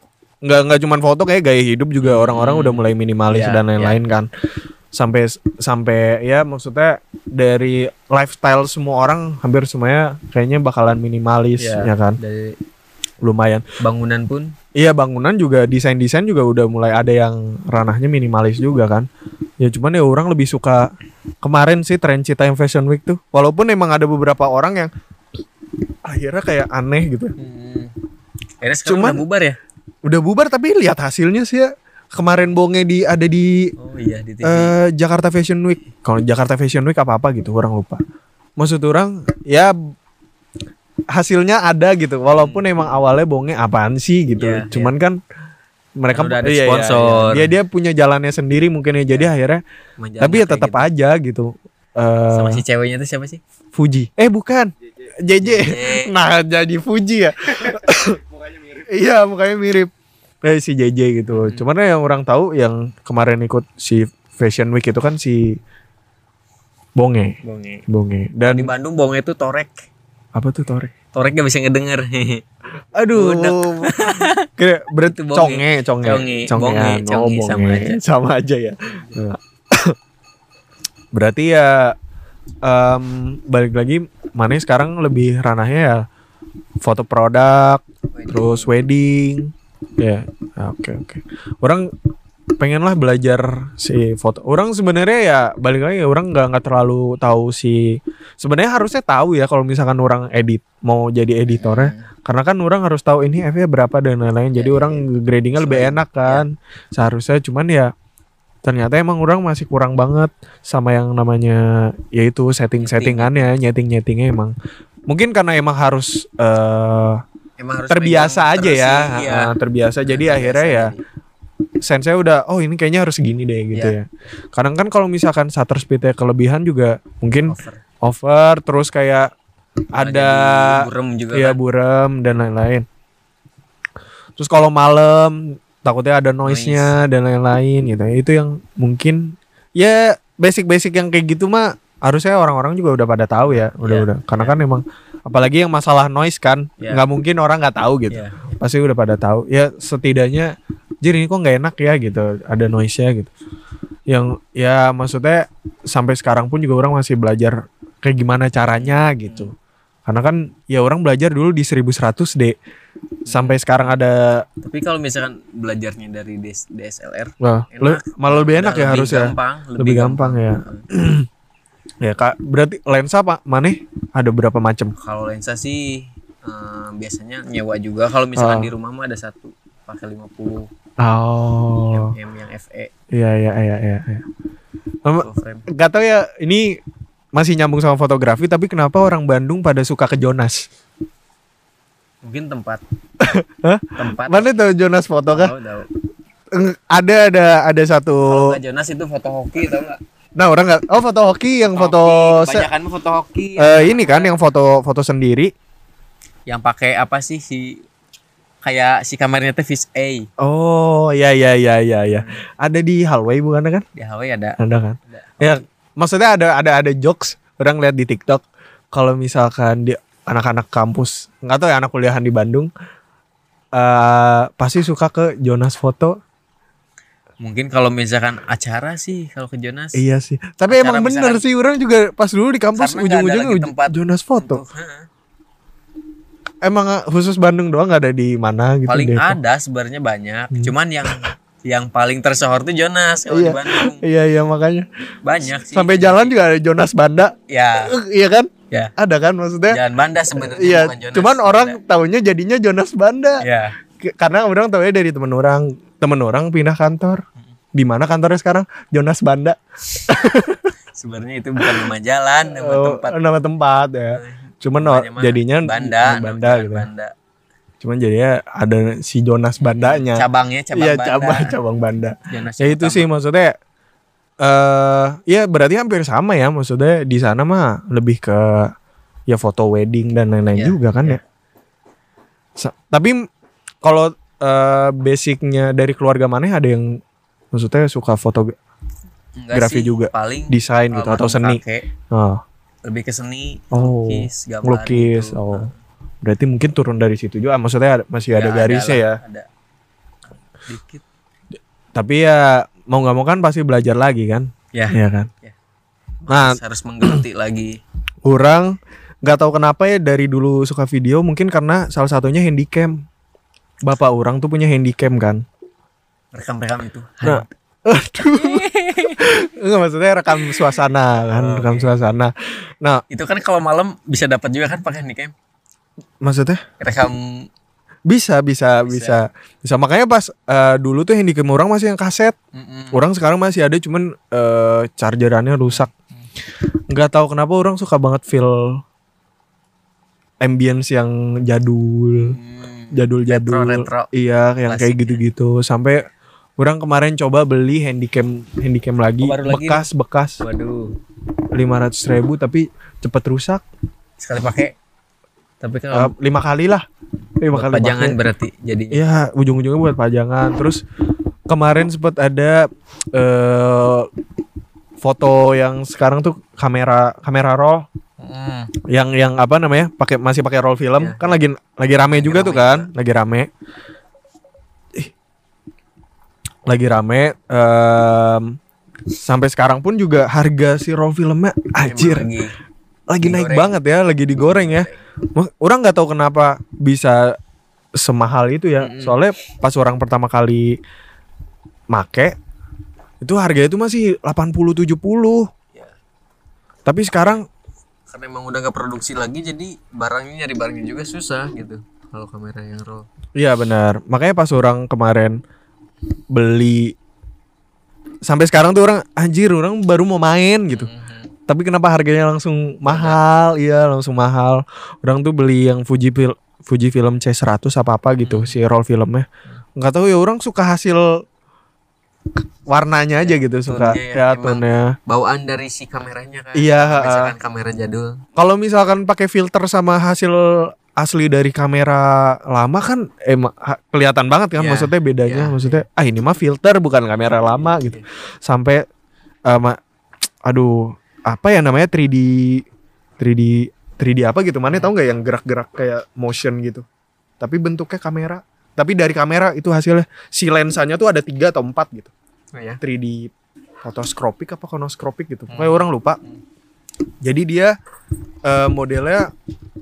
nggak nggak cuman foto kayak gaya hidup juga orang-orang udah mulai minimalis Ya, dan lain-lain kan. Sampai sampai ya maksudnya dari lifestyle semua orang hampir semuanya kayaknya bakalan minimalis Ya, ya kan. Dari Lumayan. bangunan pun Iya bangunan juga desain-desain juga udah mulai ada yang ranahnya minimalis juga kan. Ya cuman ya orang lebih suka kemarin sih tren Cita yang Fashion Week tuh. Walaupun emang ada beberapa orang yang akhirnya kayak aneh gitu. hmm. Akhirnya sekarang Cuman- udah bubar ya? udah bubar tapi lihat hasilnya sih ya. Kemarin bonge di ada di Oh iya di TV. eh, Jakarta Fashion Week. Kalau Jakarta Fashion Week apa-apa gitu, orang lupa. Maksud orang ya hasilnya ada gitu. Walaupun emang awalnya bonge apaan sih gitu. Iya, Cuman kan mereka udah ada iya, iya, sponsor. iya. Dia dia punya jalannya sendiri mungkin ya. Jadi akhirnya Menjalankan tapi ya tetap gitu. aja gitu. Eh Sama si ceweknya tuh siapa sih? Fuji. Eh bukan. JJ. Nah, jadi Fuji ya. Iya, mukanya mirip. Eh si JJ gitu. Hmm. Cuman yang orang tahu yang kemarin ikut si Fashion Week itu kan si Bonge. Bonge. Bonge. Di Dan Bandung bonge itu torek. Apa tuh Torek? Torek gak bisa ngedenger. Aduh. Kira berarti conge, conge. Conge, conge, oh, sama bonge. aja. Sama aja ya. Berarti ya em, balik lagi mana sekarang lebih ranahnya ya foto produk, terus wedding. Ya, oke oke. Orang pengen lah belajar si foto. Orang sebenarnya ya balik lagi orang nggak nggak terlalu tahu si sebenarnya harusnya tahu ya kalau misalkan orang edit mau jadi editornya karena kan orang harus tahu ini F-nya berapa dan lain-lain. Jadi Ya, orang gradingnya lebih enak kan. Seharusnya cuman ya ternyata emang orang masih kurang banget sama yang namanya yaitu setting-settingannya, nyeting-nyetingnya emang mungkin karena emang harus eh Emang harus terbiasa aja terus ya, sih, iya. Terbiasa. Jadi Terbiasa akhirnya ya. Sense saya udah oh ini kayaknya harus gini deh gitu ya. Kadang kan kalau misalkan shutter speednya kelebihan juga mungkin over. over terus kayak ada burem juga ya kan. burem dan lain-lain. Terus kalau malam takutnya ada noise-nya dan lain-lain gitu. Itu yang mungkin ya basic-basic yang kayak gitu mah harusnya orang-orang juga udah pada tahu ya, udah Iya, udah. Karena kan emang apalagi yang masalah noise kan Iya. nggak mungkin orang nggak tahu gitu. Iya. Pasti udah pada tahu. Ya setidaknya jir ini kok nggak enak ya gitu, ada noise-nya gitu. Yang ya maksudnya sampai sekarang pun juga orang masih belajar kayak gimana caranya gitu. Karena kan ya orang belajar dulu di 1100 D. Sampai sekarang ada Tapi kalau misalkan belajarnya dari DS DSLR wah, Enak. le- malah lebih enak ya lebih harusnya. gampang, Lebih gampang ya. Ya Kak, berarti lensa Pak maneh ada berapa macam? Kalau lensa sih eh, biasanya nyewa juga. Kalau misalkan Ah. di rumah mah ada satu pakai 50 Oh. mm yang FE Iya iya iya iya. iya. Em- full frame. Gak tau ya ini masih nyambung sama fotografi tapi kenapa orang Bandung pada suka ke Jonas? Mungkin tempat. Hah? tempat. Mana tahu Jonas foto? Tahu, tahu. Eng- Ada ada ada satu. Nggak Jonas itu foto hoki tau nggak? Nah orang nggak. Oh foto hoki yang foto. Hoki, mah foto hoki. eh, ini kan yang foto foto sendiri. Yang pakai apa sih si kayak si kameranya tuh Fish A Oh ya ya ya ya ya. Ada di hallway bukan kan? di Hawaii ada. Ada kan? Ada. Ya maksudnya ada ada ada jokes orang lihat di TikTok kalau misalkan di anak-anak kampus nggak tahu ya anak kuliahan di Bandung eh pasti suka ke Jonas foto Mungkin kalau misalkan acara sih kalau ke Jonas. Iya sih. Tapi Acara emang bener misalkan- sih orang juga pas dulu di kampus ujung-ujungnya uj- Jonas foto. Untuk-. Emang ah, khusus Bandung doang nggak ada di mana gitu paling Depok? ada sebenarnya banyak. Hmm. Cuman yang yang paling tersohor tuh Jonas kalau Iya. di Bandung. Iya iya makanya. Banyak sih. Sampai jalan juga ada Jonas Banda. Ya, Eh, iya kan? ya. Ada kan maksudnya? Jalan Banda sebenarnya Iya, cuman orang Banda. taunya jadinya Jonas Banda. ya Karena orang taunya dari temen orang, temen orang pindah kantor. Di mana kantornya sekarang? Jonas Banda. sebenarnya itu bukan nama jalan, nama Oh, tempat. nama tempat ya. Cuman mah jadinya Banda, nama Banda gitu. Banda. Cuman jadinya ada si Jonas Bandanya. Cabangnya cabang Iya, Banda. cabang cabang Banda. Jonas Ya itu utama. sih maksudnya eh ya berarti hampir sama ya maksudnya di sana mah lebih ke ya foto wedding dan lain-lain Iya, juga kan iya. ya. Sa- tapi kalau eh, basicnya dari keluarga mana ada yang maksudnya suka foto Enggak grafi sih, juga. paling desain gitu atau seni. kakek Oh, lebih ke seni, Oh, lukis, gambar melukis. gitu. Oh. Berarti mungkin turun dari situ juga. Maksudnya ada- masih ada Ya, garisnya ya. lah, Ada. Dikit. Tapi ya mau nggak mau kan pasti belajar lagi kan? Ya. Iya kan? Nah, Harus, menggeluti lagi. orang nggak tahu kenapa ya dari dulu suka video mungkin karena salah satunya handycam bapak orang tuh punya handycam kan Rekam-rekam itu. Nah, aduh. Nggak maksudnya rekam suasana kan Oh, rekam suasana. Nah. Itu kan kalau malam bisa dapat juga kan pakai handycam. maksudnya? Rekam bisa bisa bisa. bisa. Makanya pas eh, dulu tuh handycam orang masih yang kaset. Mm-mm. orang sekarang masih ada cuman eh, chargerannya rusak. Nggak tahu kenapa orang suka banget feel ambience yang jadul. Hmm. jadul-jadul. Retro, retro. iya yang kayak Klasik gitu-gitu. Sampai orang kemarin coba beli handycam handycam lagi Oh, lagi bekas bekas Waduh. lima ratus ribu tapi cepet rusak Sekali pakai. Tapi Eh, kalau lima kali lah lima buat kali pajangan pakai. berarti jadi Iya, ujung-ujungnya buat pajangan. Terus kemarin sempat ada eh foto yang sekarang tuh kamera kamera roll Hmm. yang yang apa namanya? pakai masih pakai roll film. Iya. Kan lagi lagi rame Lagi juga rame tuh kan, lagi rame. Lagi rame em, sampai sekarang pun juga harga si roll filmnya anjir lagi lagi naik digoreng. banget ya, lagi digoreng ya. Orang nggak tahu kenapa bisa semahal itu ya. Mm-mm. Soalnya pas orang pertama kali make itu harga itu masih 80 70. Ya. Tapi sekarang karena emang udah gak produksi lagi jadi barangnya nyari barangnya juga susah gitu kalau kamera yang raw iya benar. Makanya pas orang kemarin beli sampai sekarang tuh orang anjir orang baru mau main gitu. Mhm. Tapi kenapa harganya langsung mahal? Iya, langsung mahal. Orang tuh beli yang Fuji Fil- Fuji Film C100 apa-apa gitu, si roll filmnya. Nggak tahu ya orang suka hasil warnanya aja gitu, suka ya, ya bawaan dari si kameranya kan Iya, misalkan kamera jadul Kalau misalkan pakai filter sama hasil asli dari kamera lama kan emang ha- kelihatan banget kan Iya, maksudnya bedanya iya, maksudnya ah ini mah filter bukan kamera lama gitu. Sampai eh, ma- aduh apa ya namanya 3D 3D 3D apa gitu mana tahu nggak yang gerak-gerak kayak motion gitu. Tapi bentuknya kamera tapi dari kamera itu hasilnya si lensanya tuh ada tiga atau empat gitu. Oh, ya 3D fotoskopik apa konoskopik gitu pokoknya Hmm. orang lupa. Jadi dia eh, modelnya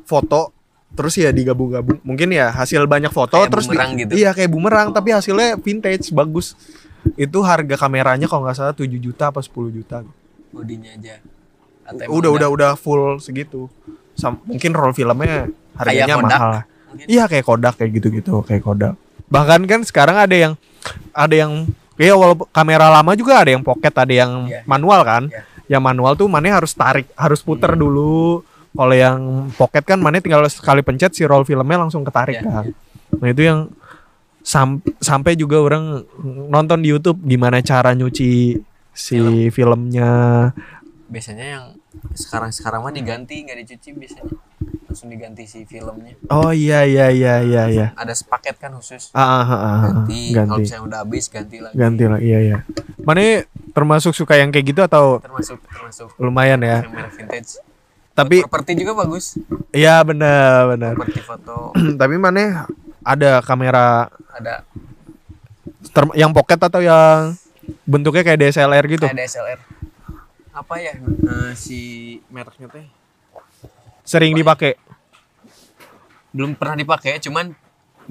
foto terus ya digabung-gabung mungkin ya hasil banyak foto Kayak terus di- bumerang gitu. iya kayak bumerang tapi hasilnya vintage bagus itu harga kameranya kalau nggak salah 7 juta apa 10 juta bodinya aja Atau udah udah udah full segitu Sam- mungkin roll filmnya harganya Kodak mahal lah. mungkin. Iya kayak Kodak kayak gitu-gitu kayak Kodak. Bahkan kan sekarang ada yang ada yang kayak walaupun kamera lama juga ada yang pocket, ada yang Iya. manual kan. Iya. Yang manual tuh mana harus tarik, harus puter Hmm. dulu. Kalau yang pocket kan mana tinggal sekali pencet si roll filmnya langsung ketarik Iya, kan. Nah itu yang sam- sampai juga orang nonton di YouTube gimana cara nyuci si filmnya. biasanya yang sekarang sekarang mah diganti nggak dicuci biasanya langsung diganti si filmnya Oh iya iya iya iya iya. ada sepaket kan khusus Ah, ah, ah, ah, ah. ganti, kalau ganti. misalnya udah habis ganti lagi ganti lah iya iya mana termasuk suka yang kayak gitu atau termasuk termasuk lumayan ya vintage tapi properti juga bagus. Iya benar benar. Properti foto. Tapi mana ada kamera ada. term- yang pocket atau yang bentuknya kayak DSLR gitu? Kayak DSLR apa ya? Eh, si mereknya teh? Sering dipakai? Belum pernah dipakai cuman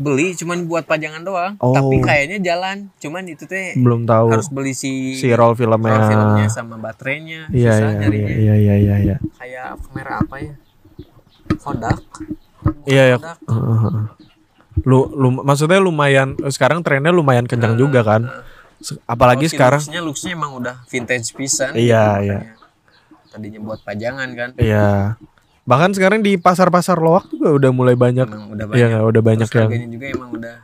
beli cuman buat pajangan doang. Oh. tapi kayaknya jalan. Cuman itu teh belum tahu harus beli si, si roll filmnya. roll filmnya sama baterainya. Iya susah iya iya nyarinya iya iya iya iya. Kayak kamera apa ya? Kodak. Iya iya. Kodak. Heeh, heeh. lu, lu maksudnya lumayan sekarang trennya lumayan kencang juga kan? apalagi Oh, si sekarang. looks-nya looks-nya emang udah vintage pisan Iya, gitu iya. makanya. tadinya buat pajangan kan. Iya bahkan sekarang di pasar-pasar loak juga udah mulai banyak. Emang udah iya banyak. udah banyak Terus yang juga emang udah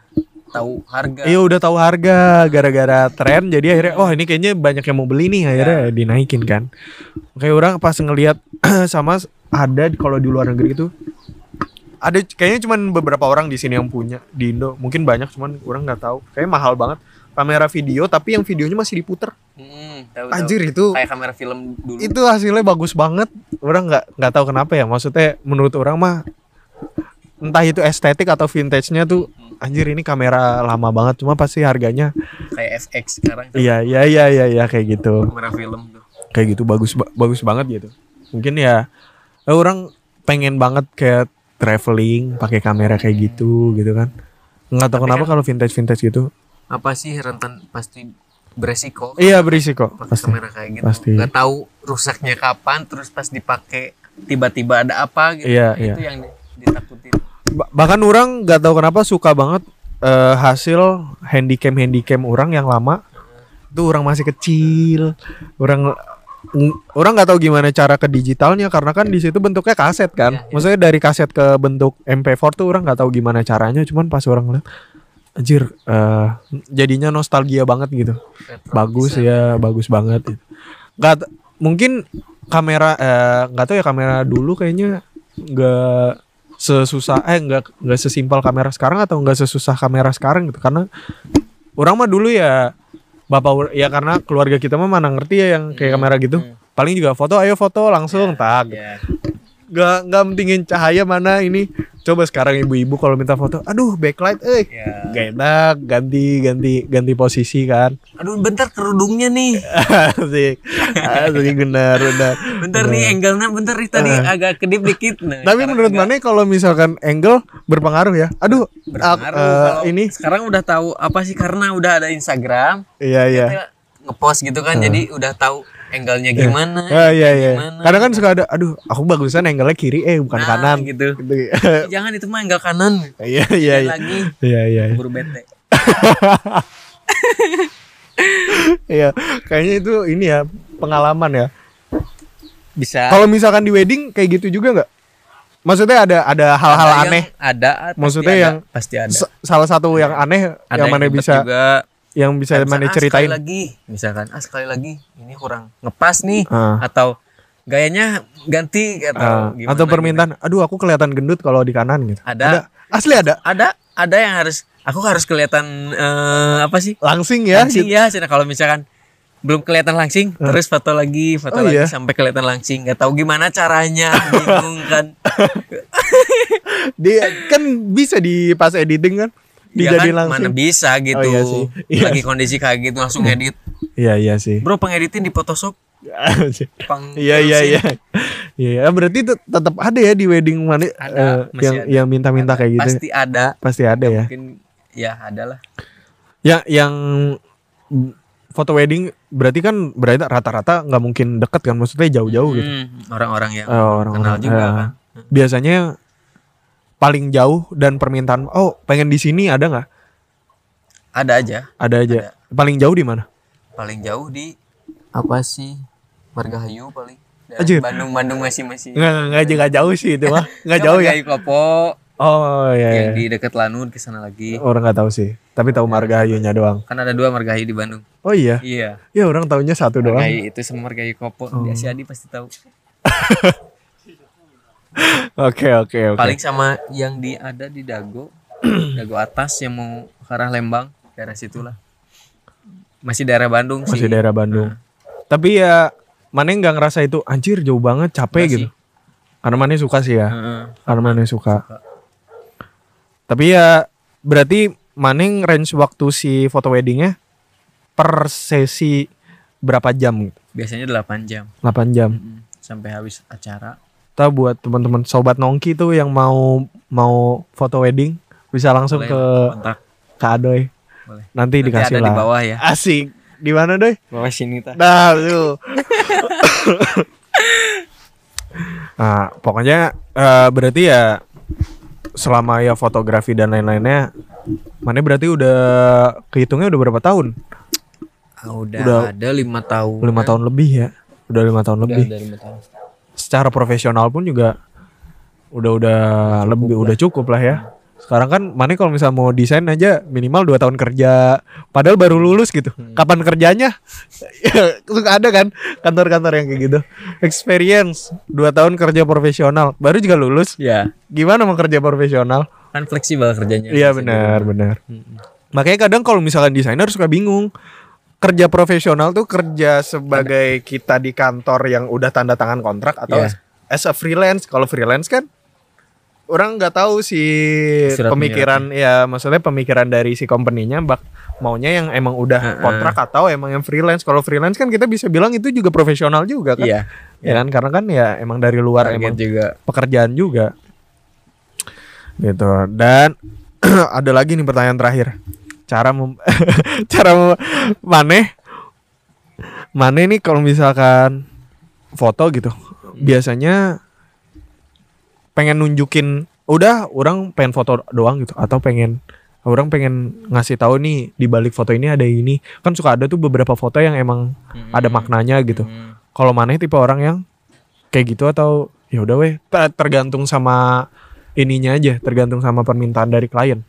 tahu harga. Iya udah tahu harga. Gara-gara tren jadi akhirnya oh ini kayaknya banyak yang mau beli nih akhirnya dinaikin kan. Kayak orang pas ngelihat sama ada kalau di luar negeri itu ada kayaknya cuman beberapa orang di sini yang punya di Indo. Mungkin banyak cuman orang nggak tahu. Kayak mahal banget kamera video tapi yang videonya masih diputer Hmm, tahu, tahu. anjir itu kayak kamera film dulu itu hasilnya bagus banget orang nggak nggak tahu kenapa ya maksudnya menurut orang mah entah itu estetik atau vintage-nya tuh anjir ini kamera lama banget cuma pasti harganya kayak FX sekarang Iya iya iya iya iya kayak gitu. kamera film tuh Kayak gitu bagus ba- bagus banget gitu. Mungkin ya eh, orang pengen banget kayak traveling pakai kamera kayak gitu gitu kan. Nggak tahu Tapi kenapa kan- kalau vintage-vintage gitu. Apa sih rentan pasti beresiko? Iya berisiko pakai pasti. kamera kayak gitu. Pasti. nggak tahu rusaknya kapan terus pas dipakai tiba-tiba ada apa gitu. Iya, itu yang di- ditakutin. Ba- bahkan orang nggak tahu kenapa suka banget eh, hasil handycam handycam orang yang lama. Itu orang masih kecil orang ng- orang nggak tahu gimana cara ke digitalnya karena kan di situ bentuknya kaset kan. Iya, iya. maksudnya dari kaset ke bentuk MP4 tuh orang nggak tahu gimana caranya cuman pas orang lihat anjir eh, jadinya nostalgia banget gitu Retro bagus bisa. ya bagus banget nggak t- mungkin kamera eh, nggak tahu ya kamera dulu kayaknya nggak sesusah eh nggak nggak sesimpel kamera sekarang atau nggak sesusah kamera sekarang gitu karena orang mah dulu ya bapak ya karena keluarga kita mah mana ngerti ya yang kayak Hmm, kamera gitu hmm. paling juga foto ayo foto langsung tak Ya. Nggak nggak mentingin cahaya mana ini. Coba sekarang ibu-ibu kalau minta foto aduh backlight eh. Ya. gak enak ganti ganti ganti posisi kan. Aduh, bentar kerudungnya nih. asik. Asik benar benar. Bentar nih angle-nya bentar nih tadi Eh. agak kedip dikit. Nah, tapi menurut mana kalau misalkan angle berpengaruh ya. Aduh berpengaruh kalau ini. sekarang udah tahu apa sih karena udah ada Instagram iya iya. ngepost gitu kan jadi udah tahu angle-nya gimana? Ah, iya iya gimana. kadang kan suka ada aduh aku bagusan angle kiri eh bukan Nah, kanan. gitu. Gitu. Eh, jangan itu mah angle kanan. Iya iya iya. lagi iya iya buru bete. Iya kayaknya itu ini ya pengalaman ya. Bisa. Kalau misalkan di wedding kayak gitu juga nggak? Maksudnya ada ada hal-hal yang aneh? ada Maksudnya ada, yang pasti ada. salah satu yang aneh ada yang mana ribet bisa? juga yang bisa Misalkan, mana ah, ceritain sekali lagi misalkan ah sekali lagi ini kurang ngepas nih Ah. atau gayanya ganti atau Ah, gimana atau gitu. permintaan aduh aku kelihatan gendut kalau di kanan gitu Ada. asli ada ada ada yang harus aku harus kelihatan eh, apa sih langsing ya langsing gitu. ya Cina. kalau misalkan belum kelihatan langsing terus foto lagi foto Oh, lagi iya? sampai kelihatan langsing nggak tahu gimana caranya bingung kan dia kan bisa di pas editing kan ya kan? dijadiin mana bisa gitu. Oh, iya sih. Iya. Lagi kondisi kayak gitu langsung edit iya iya sih. Bro pengeditin di Photoshop. Pang iya iya iya. Iya berarti tet- tetap ada ya di wedding mana Ada, eh, masih yang ada. yang minta-minta kayak gitu? Pasti ada. Pasti ada ya mungkin ya ada lah. Ya yang foto wedding berarti kan berarti rata-rata nggak mungkin deket kan? Maksudnya jauh-jauh gitu? Hmm, orang-orang yang Oh, orang-orang, kenal juga ya. kan. biasanya paling jauh dan permintaan oh pengen di sini ada nggak? Ada aja. Ada aja. Paling jauh di mana? Paling jauh di apa sih? Margahayu paling. Anjir. Bandung Bandung masih masih nggak nggak nggak nggak jauh sih itu mah. Nggak jauh ya? Klopo. Oh ya, yang ya. di dekat Lanun ke sana lagi. Orang nggak tahu sih. Tapi tahu Margahayunya doang. Kan ada dua Margahayu di Bandung. Oh iya? Iya. Ya orang tahunya satu doang. Margahayu itu sama Margahayu Klopo. Oh. di Asia Adi pasti tahu oke oke oke. Paling sama yang di ada di Dago. Dago atas yang mau ke arah Lembang daerah situlah. Masih daerah Bandung sih. masih daerah Bandung. Tapi ya mana nggak ngerasa itu anjir jauh banget capek Nggak gitu. karena mana suka sih ya. Heeh. karena mana suka. tapi ya berarti Maneng range waktu si foto weddingnya per sesi berapa jam? biasanya 8 jam. 8 jam. Mm-mm. sampai habis acara Kita buat teman-teman sobat nongki tuh yang mau mau foto wedding bisa langsung boleh ke kontak ke Adoy. boleh Nanti, Nanti dikasih ada lah. di bawah ya Asik. Di mana, Doy? bawah sini ta Nah, tuh. nah, pokoknya eh, berarti ya selama ya fotografi dan lain-lainnya mana berarti udah kehitungnya udah berapa tahun? Ah, udah, Udah. ada lima tahun lima tahun lebih ya udah lima tahun udah lebih ada lima tahun secara profesional pun juga udah udah lebih udah cukup lah ya. Sekarang kan mana kalau misal mau desain aja minimal dua tahun kerja padahal baru lulus gitu. Kapan kerjanya? Ya, suka ada kan kantor-kantor yang kayak gitu. Experience dua tahun kerja profesional baru juga lulus. Ya gimana mau kerja profesional? Kan fleksibel kerjanya. Iya benar benar. Mm-mm. Makanya kadang kalau misalkan desainer suka bingung. Kerja profesional tuh kerja sebagai kita di kantor yang udah tanda tangan kontrak atau Iya. as a freelance. Kalau freelance kan orang nggak tahu si Surat pemikiran ya maksudnya pemikiran dari si company-nya bak maunya yang emang udah kontrak atau emang yang freelance. Kalau freelance kan kita bisa bilang itu juga profesional juga kan. iya. Ya kan? Karena kan ya emang dari luar target emang juga. pekerjaan juga. Gitu. Dan ada lagi nih pertanyaan terakhir cara mem cara mem- maneh. Maneh nih kalau misalkan foto gitu. Biasanya pengen nunjukin udah orang pengen foto doang gitu. Atau pengen orang pengen ngasih tahu nih di balik foto ini ada ini. Kan suka ada tuh beberapa foto yang emang ada maknanya gitu. Hmm. kalau mana tipe orang yang kayak gitu atau ya udah weh ter- tergantung sama ininya aja tergantung sama permintaan dari klien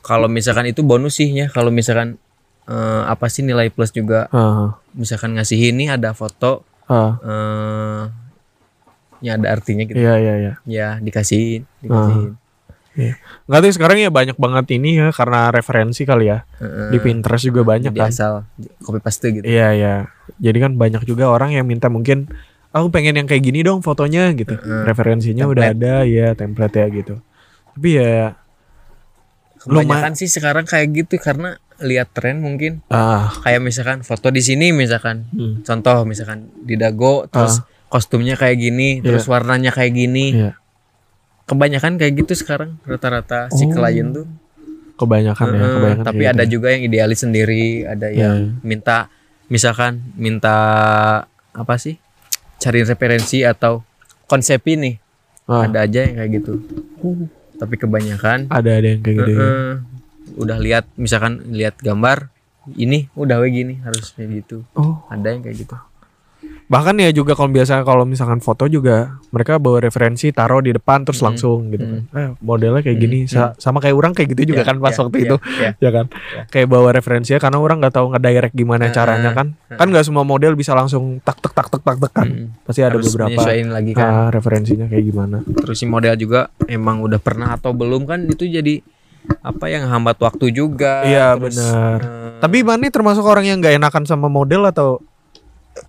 Kalau misalkan itu bonus sih ya. Kalau misalkan eh, apa sih nilai plus juga Heeh. misalkan ngasih ini ada foto Heeh. eh ya ada artinya gitu. iya iya iya Ya dikasihin, dikasihin. nggak tahu sekarang ya banyak banget ini ya karena referensi kali ya Heeh. di Pinterest juga banyak kan asal copy paste gitu. Iya iya. Jadi kan banyak juga orang yang minta mungkin aku pengen yang kayak gini dong fotonya gitu. Heeh. Referensinya udah ada ya template ya gitu. Tapi ya Kebanyakan sih sekarang kayak gitu karena lihat tren mungkin. Ah. Kayak misalkan foto di sini misalkan. Hmm, contoh misalkan di dago terus kostumnya kayak gini terus warnanya kayak gini. Iya. kebanyakan kayak gitu sekarang rata-rata si Oh, klien tuh. Kebanyakan ya, Heeh, kebanyakan tapi ada gitu. juga yang idealis sendiri ada Iya. yang minta misalkan minta apa sih? Cari referensi atau konsep ini. Ah, ada aja yang kayak gitu tapi kebanyakan ada ada yang kayak gitu. ya. heeh, udah lihat misalkan lihat gambar ini udah we gini harus kayak gitu Oh, ada yang kayak gitu bahkan ya juga kalau biasa kalau misalkan foto juga mereka bawa referensi taruh di depan terus langsung gitu kan. Eh, modelnya kayak gini Sa- sama kayak orang kayak gitu juga Ya, kan pas ya, waktu ya, itu. ya. ya kan? Kayak bawa referensinya karena orang nggak tahu ngedirect gimana Heeh, caranya kan. kan nggak semua model bisa langsung tak tak tak tak tak tak kan. Mm. pasti ada harus beberapa lagi kan. ah, referensinya kayak gimana. Terus si model juga emang udah pernah atau belum kan itu jadi apa yang hambat waktu juga Iya, benar. eh, tapi Mani termasuk orang yang nggak enakan sama model atau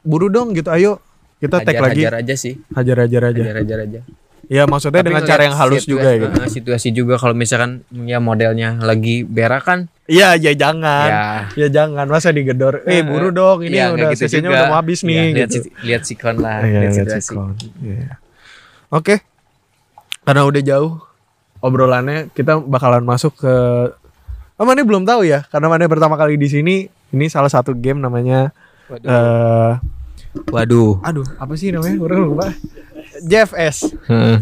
buru dong gitu ayo kita tag lagi hajar aja sih hajar hajar aja hajar hajar aja ya maksudnya Tapi dengan cara yang halus situa- juga ya gitu eh, situasi juga kalau misalkan ya modelnya lagi berak kan iya ya jangan ya ya jangan masa digedor eh Eh, buru dong ini nggak udah gitu sesinya juga. udah mau habis Iya, nih lihat gitu. si- lihat sikon lah Iya, lihat lihat situasi sikon. Iya. Oke. Karena udah jauh obrolannya, kita bakalan masuk ke Oh, Mane belum tahu ya, karena Mane pertama kali di sini. Ini salah satu game namanya waduh, eh waduh. aduh, apa sih namanya? Orang lupa. JFS. Heeh.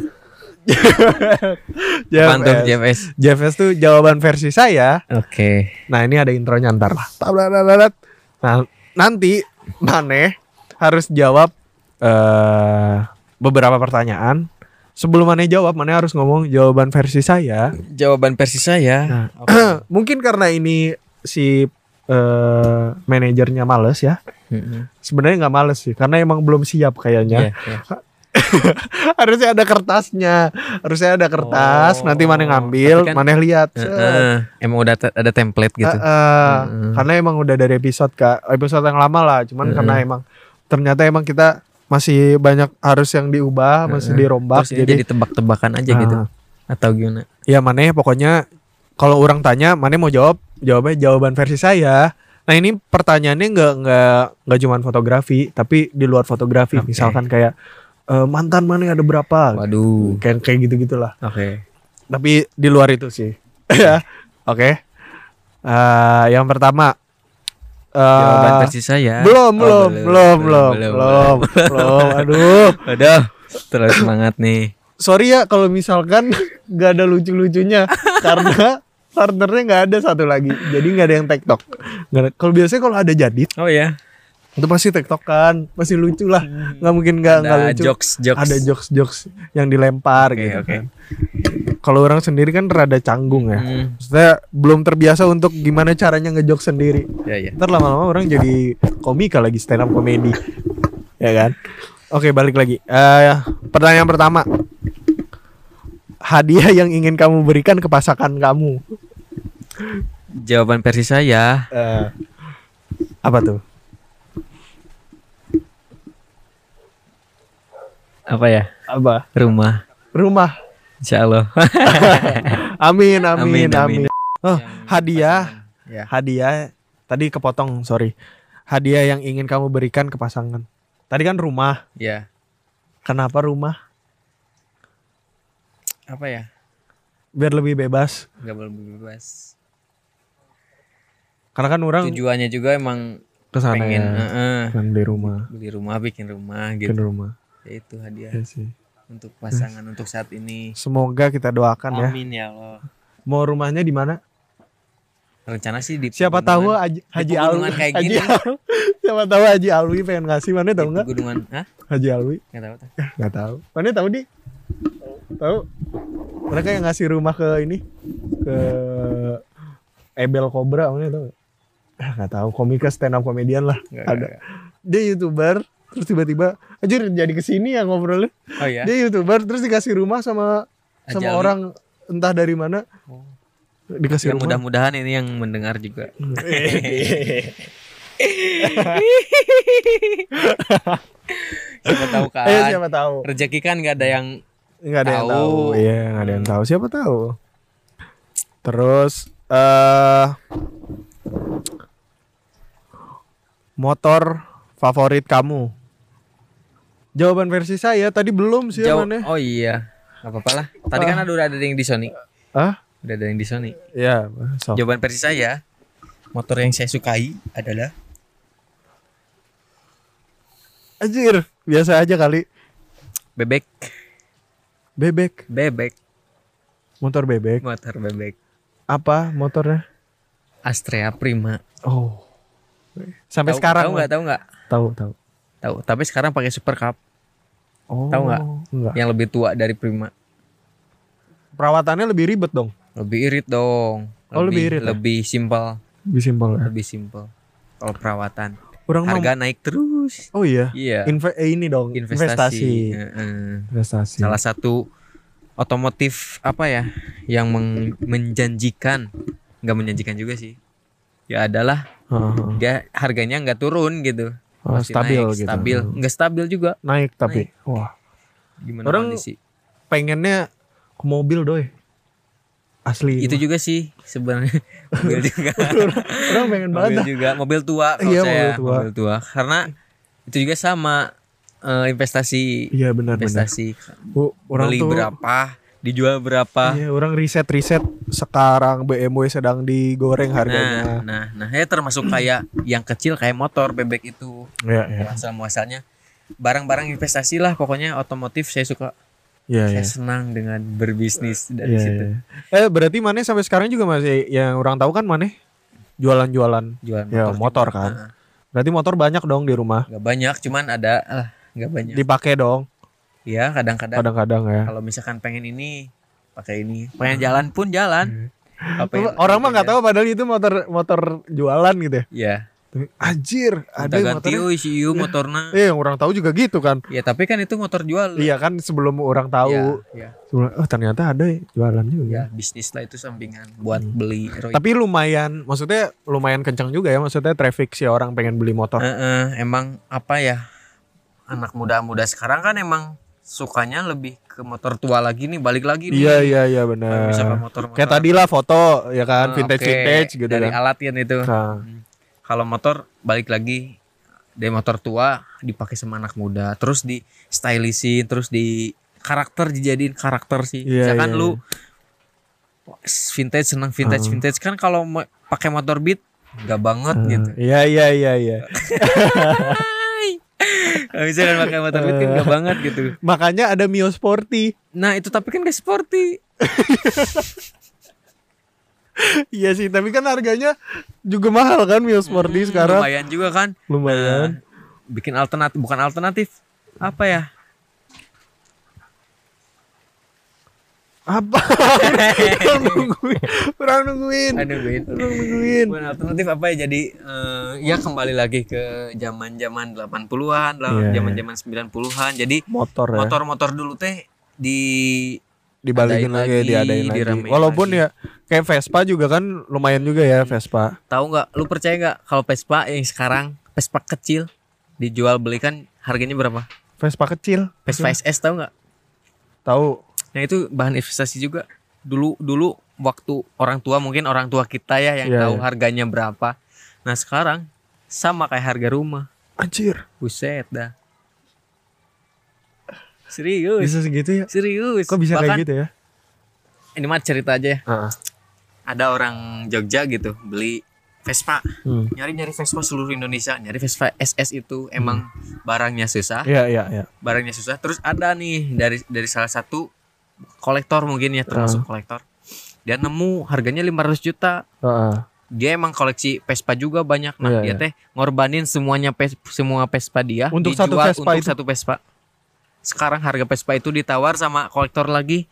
Apaan tuh JFS. JFS JFS tuh jawaban versi saya. oke Nah, ini ada intronya ntar lah. Nah, nanti Mane harus jawab eh beberapa pertanyaan. Sebelum Mane jawab, Mane harus ngomong jawaban versi saya. jawaban versi saya Nah, Oke. Mungkin karena ini si eh manajernya males ya. Mm-mm. Sebenarnya nggak males sih, karena emang belum siap kayaknya. Iya, iya. Harusnya ada kertasnya. Harusnya ada kertas, Oh, nanti Mane ngambil, kan- Mane lihat. Heeh. emang udah ada template gitu Eh, eh, Mm-mm. karena emang udah dari episode kak episode yang lama lah cuman Mm-mm. karena emang ternyata emang kita masih banyak harus yang diubah masih Heeh. dirombak terus ini jadi, jadi tebak-tebakan aja gitu Ah, atau gimana ya mana pokoknya kalau orang tanya mana mau jawab jawabnya jawaban versi saya. Nah ini pertanyaannya nggak nggak nggak cuman fotografi tapi di luar fotografi. Oke. misalkan kayak eh, mantan mana ada berapa? Waduh. Kayak kayak gitu gitulah oke. Tapi di luar itu sih. Ya. Oke. Eh, yang pertama eh, jawaban versi saya. belum, Oh, belum, belum, belum, belum, belum, Aduh, Aduh, terus semangat nih. sorry ya kalau misalkan nggak ada lucu-lucunya karena partnernya nggak ada satu lagi, jadi nggak ada yang ada- Kalau biasanya kalau ada jadi Oh ya, itu pasti tiktok kan, pasti lucu lah. Nggak mungkin nggak nggak lucu. jokes jokes. Ada jokes-jokes yang dilempar Oke, gitu oke. kan. Kalau orang sendiri kan rada canggung ya. Hmm, Maksudnya belum terbiasa untuk gimana caranya ngejok sendiri. ya ya. Ntar lama-lama orang jadi komika lagi stand up komedi. ya kan? Oke, balik lagi. Eh pertanyaan pertama. Hadiah yang ingin kamu berikan ke pasangan kamu. Jawaban versi saya Eh apa tuh? apa ya? Apa? Rumah. Rumah. Insya Allah. Amin, amin, Amin, amin. amin. Oh, hadiah. Ya. Hadiah. Tadi kepotong, sorry. Hadiah yang ingin kamu berikan ke pasangan. Tadi kan rumah. Ya. Kenapa rumah? Apa ya? Biar lebih bebas. Gak boleh bebas. Karena kan orang Tujuannya juga emang ke sana pengen ya. heeh, Kan beli rumah. beli rumah, bikin rumah Bikin gitu. rumah. Ya itu hadiah. Iya sih. untuk pasangan untuk saat ini. Semoga kita doakan ya. Amin ya Allah. Mau rumahnya di mana? Rencana sih di Siapa tahu Haji, Haji Alwi. kayak Haji gini. Siapa tahu Haji Alwi pengen ngasih mana tahu pegunungan. Hah? Haji Alwi. Enggak tahu. tahu. Enggak tahu. Mana tahu di? Tahu? Mereka yang ngasih rumah ke ini ke Ebel Cobra mana tahu? Ah, Enggak tahu. Komika stand up comedian lah. Nggak, Ada. nggak, nggak. Dia YouTuber terus tiba-tiba aja jadi ke sini ya ngobrolnya. Oh ya. Dia YouTuber terus dikasih rumah sama sama Haji Alwi. orang entah dari mana. Oh. Dikasih Ya rumah. mudah-mudahan ini yang mendengar juga. Siapa tahu kan. Eh siapa tahu. Rezeki kan nggak ada yang Enggak ada yang Tahu. tahu. Iya, enggak ada yang tahu. Siapa tahu. Terus eh motor favorit kamu? Jawaban versi saya tadi belum sih jauh. mana? Oh iya. Gak apa-apa lah. Tadi kan ada udah ada yang di Sony. Ah? Udah ada yang di Sony. Iya, so. Jawaban versi saya, motor yang saya sukai adalah Anjir, biasa aja kali. bebek, Bebek, bebek, motor bebek. motor bebek. Apa motornya? Astrea Prima. Oh. Sampai Tahu- sekarang tahu nggak? Tahu nggak? Tahu, tahu. Tahu. Tapi sekarang pakai Super Cup Oh. Tahu nggak? Enggak. yang lebih tua dari Prima. Perawatannya lebih ribet dong. Lebih irit dong. Oh, lebih irit ya? Lebih simpel, Lebih simpel ya. lebih simpel. Kalau perawatan, Orang mau harga naik terus. Oh iya. Iya. Inve- eh, ini dong, investasi. investasi. Heeh. Investasi. Salah satu otomotif apa ya yang meng- menjanjikan, nggak menjanjikan juga sih. Ya adalah Heeh. dia harganya nggak turun gitu. Oh, Masih stabil naik, gitu. Stabil, nggak stabil juga. Naik tapi wah, Gimana Orang- kondisi? pengennya ke mobil doy. Asli. Itu juga sih sebenarnya mobil juga. Orang pengen banget. mobil juga, mobil tua kalau Iya, saya, mobil tua. Karena itu juga sama eh, investasi Iya benar benar. investasi Bu, orang beli tuh berapa, dijual berapa. Iya, orang riset-riset sekarang BMW sedang digoreng Nah, harganya. nah, nah, ya termasuk kayak yang kecil kayak motor bebek itu. Iya, iya. Asal muasalnya barang-barang investasi lah pokoknya otomotif saya suka. Iya, iya. Saya senang dengan berbisnis dari Iya, situ. iya. Eh, berarti Mane sampai sekarang juga masih yang orang tahu kan Mane jualan-jualan. Jual Ya, motor juga. kan. Nah, Berarti motor banyak dong di rumah. nggak banyak, cuman ada lah, nggak banyak. Dipakai dong Iya, kadang-kadang kadang-kadang ya. kalau misalkan pengen ini pakai ini, pengen jalan pun jalan. Apa yang- Orang mah nggak tahu padahal itu motor motor jualan gitu ya. Iya. Anjir, ada yang ganti motornya. si ieu motorna. Eh, yang orang tahu juga gitu kan. Ya tapi kan itu motor jual. Iya kan sebelum orang tahu, Iya, sebelum- oh ternyata ada ya jualan juga. ya, bisnis lah itu sampingan buat Hmm. beli Roy. Tapi lumayan, maksudnya lumayan kencang juga ya, maksudnya traffic si orang pengen beli motor. Heeh, emang apa ya? Anak muda-muda sekarang kan emang sukanya lebih ke motor tua lagi nih, balik lagi nih. Iya iya iya benar. misalkan motor Kayak tadi lah foto ya kan, Eh, vintage oke, vintage gitu dari kan. alat kan itu. Nah, Kalau motor balik lagi dari motor tua dipakai sama anak muda, terus di stylishin, terus di karakter dijadiin karakter sih. Iya, Misalkan iya, lu vintage senang vintage Hmm. vintage kan kalau pakai motor beat nggak banget gitu. Iya iya iya iya. Misalkan pakai motor beat kan nggak banget gitu. Makanya ada Mio Sporty. Nah itu tapi kan gak sporty. Iya sih, tapi kan harganya juga mahal kan Mio Sporty Hmm, sekarang. Lumayan juga kan. Lumayan. Nah, bikin alternatif bukan alternatif apa ya? Apa? Orang nungguin. Orang nungguin. Orang nungguin. Bukan alternatif apa ya? Jadi eh, ya kembali lagi ke zaman-zaman 80-an, lah, Iya, zaman-zaman 90-an. Jadi Motor ya. motor-motor dulu teh di Dibalikin lagi, lagi, diadain lagi. Walaupun lagi. ya kayak Vespa juga kan lumayan juga ya Vespa. tahu nggak? Lu percaya nggak kalau Vespa yang sekarang Vespa kecil dijual belikan harganya berapa? Vespa kecil. Vespa SS tahu nggak? Tahu. Nah itu bahan investasi juga. Dulu dulu waktu orang tua mungkin orang tua kita ya yang Iya, tahu iya. harganya berapa. Nah sekarang sama kayak harga rumah. Anjir. Buset dah. Serius. Bisa segitu ya? Serius. Kok bisa Bahkan, kayak gitu ya? Ini mah cerita aja ya. Heeh. Ada orang Jogja gitu beli Vespa Hmm. nyari nyari Vespa seluruh Indonesia nyari Vespa SS itu emang barangnya susah Iya iya iya. barangnya susah terus ada nih dari dari salah satu kolektor mungkin ya termasuk kolektor dia nemu harganya 500 juta Heeh. dia emang koleksi Vespa juga banyak nah Iya, dia iya. teh ngorbanin semuanya Ves- semua Vespa dia Untuk satu Vespa untuk itu? satu Vespa sekarang harga Vespa itu ditawar sama kolektor lagi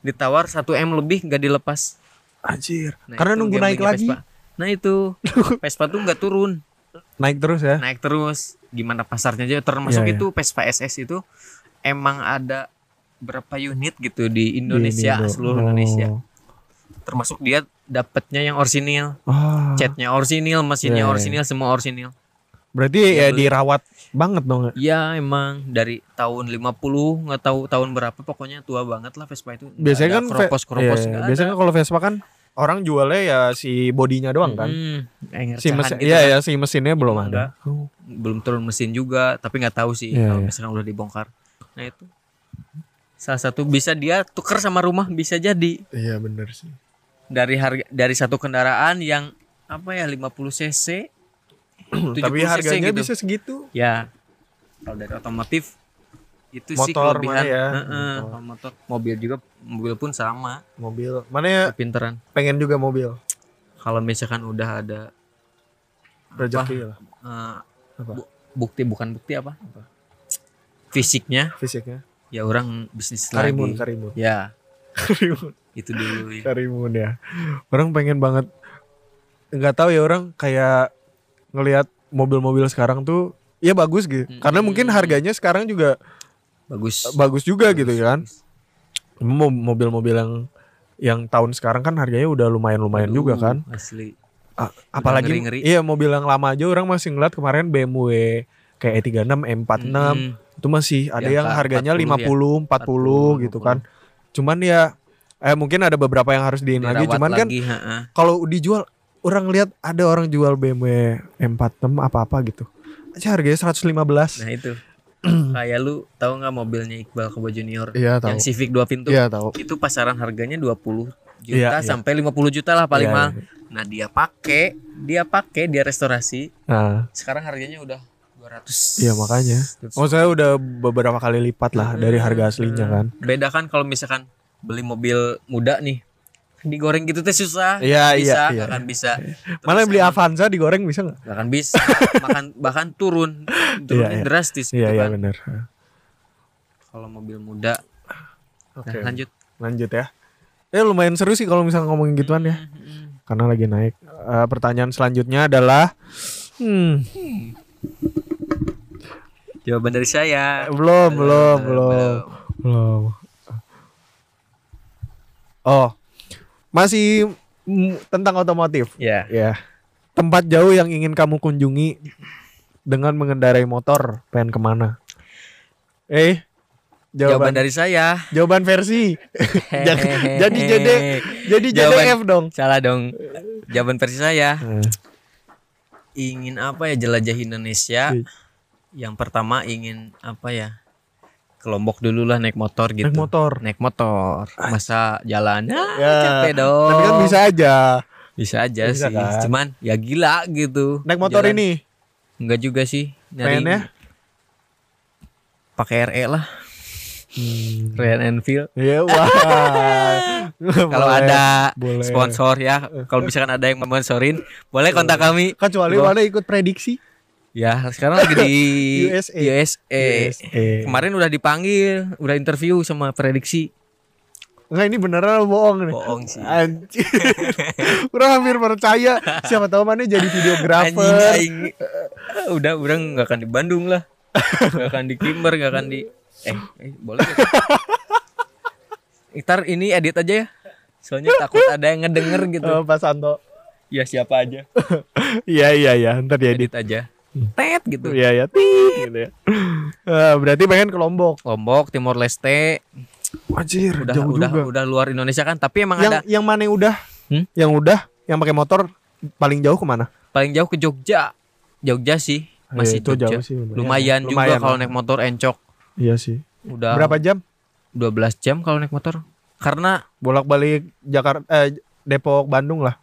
ditawar 1 m lebih nggak dilepas Anjir. Nah, Karena nunggu naik gamblingnya lagi. Vespa. nah itu Vespa tuh nggak turun Naik terus ya. naik terus gimana pasarnya aja termasuk Iya, iya. itu Vespa SS itu emang ada berapa unit gitu di Indonesia Di Indo. seluruh Oh. Indonesia termasuk dia dapatnya yang orisinil Ah. catnya orisinil mesinnya Iya, iya. orisinil semua orisinil Berarti ya dirawat banget dong. ya emang dari tahun 50 nggak tahu tahun berapa pokoknya tua banget lah Vespa itu Biasanya kan keropos keropos iya, biasanya kalau Vespa kan orang jualnya ya si bodinya doang kan. Hmm, kayak Si mesin gitu iya kan. ya si mesinnya belum Enggak. ada. Oh. belum turun mesin juga tapi nggak tahu sih Iya, kalau iya. misalkan udah dibongkar nah itu salah satu bisa dia tuker sama rumah bisa jadi Iya bener sih. dari harga dari satu kendaraan yang apa ya 50 cc 70 Tapi harganya gitu. bisa segitu. ya kalau dari otomotif itu sih Motor kelebihan mana ya? Heeh, Motor. kalau motor mobil juga mobil pun sama Mobil. Mana ya kepinteran pengen juga mobil. kalau misalkan udah ada Rezeki lah. Apa? bu- bukti bukan bukti apa, fisiknya Fisiknya. ya orang bisnis Karimun, lagi karimun. ya Karimun. itu dulu ya. Karimun ya. Orang pengen banget nggak tahu ya orang kayak ngelihat mobil-mobil sekarang tuh ya bagus gitu. Karena mungkin harganya sekarang juga bagus bagus juga gitu kan. Mo- Mobil-mobil yang yang tahun sekarang kan harganya udah lumayan-lumayan juga kan. asli A- apalagi ngeri-ngeri. iya mobil yang lama aja orang masih ngeliat kemarin BMW kayak E E36, M46 Mm, itu masih ada Yang yang harganya 40 50, 40, 40, gitu kan. Cuman ya eh mungkin ada beberapa yang harus diin lagi cuman kan lagi, ha-ha. kalau dijual orang lihat ada orang jual BMW M46 apa-apa gitu. Aja harganya 115. nah itu kayak lu tahu nggak mobilnya Iqbal Kobo Junior Iya tahu. yang Civic dua pintu Iya tahu. itu pasaran harganya 20 juta Iya, iya. sampai 50 juta lah paling Iya, mahal iya. nah dia pakai dia pakai dia restorasi Nah, sekarang harganya udah 200 iya makanya. Oh saya udah beberapa kali lipat lah dari harga aslinya kan. beda kan kalau misalkan beli mobil muda nih digoreng gitu teh susah Iya, bisa iya, iya. akan bisa Mana beli Avanza digoreng bisa nggak? nggak akan bisa bahkan bahkan turun turunnya iya. drastis gitu Iya iya kan benar. kalau mobil muda Oke. nah, lanjut Lanjut ya. Ya lumayan seru sih kalau misalnya ngomongin gituan ya. Mm-mm. Karena lagi naik. Eh, pertanyaan selanjutnya adalah hmm, jawaban dari saya belum belum belum, belum belum. Oh. Masih tentang otomotif. ya Ya. Tempat jauh yang ingin kamu kunjungi dengan mengendarai motor, pengen ke mana? Eh, jawaban, jawaban dari saya jawaban versi. jadi jadi JD, jadi JDF dong. salah dong jawaban versi saya Eh, ingin apa ya jelajah Indonesia Iya. yang pertama ingin apa ya ke Lombok dulu lah naik motor gitu Naik motor. naik motor masa jalan ah, Ya, capek dong Tapi kan bisa aja. bisa aja Bisa sih kan? cuman ya gila gitu Naik motor Jalan. ini. enggak juga sih nyari Pengennya? pakai RE lah Royal Enfield Iya, wah. kalau ada boleh. sponsor ya kalau misalkan ada yang sponsorin boleh kontak kami Kecuali mana ikut prediksi? Ya sekarang lagi di USA. USA. USA. kemarin udah dipanggil udah interview sama prediksi Enggak ini beneran bohong nih? bohong sih Anjir. Kurang hampir percaya. Siapa tahu mana jadi videografer. Ah, udah orang nggak akan di Bandung lah nggak akan di Kimber nggak akan di eh, eh boleh? Ntar ini edit aja ya soalnya takut ada yang ngedenger gitu Oh, Pak Santo. ya siapa aja Iya iya iya, ntar dia edit. edit aja tet gitu Iya ya, tit gitu ya. Eh, berarti pengen ke Lombok. Lombok Timor Leste Wajir, udah jauh udah juga. udah luar Indonesia kan tapi emang yang ada yang mana yang udah? Hmm? Yang udah, yang pakai motor paling jauh ke mana? paling jauh ke Jogja Jogja sih masih Iya, itu Jogja jauh sih, lumayan. lumayan, juga Lumayan kalau lah. naik motor encok Iya sih. udah Berapa jam? 12 jam kalau naik motor karena Bolak-balik Jakarta eh Depok Bandung lah.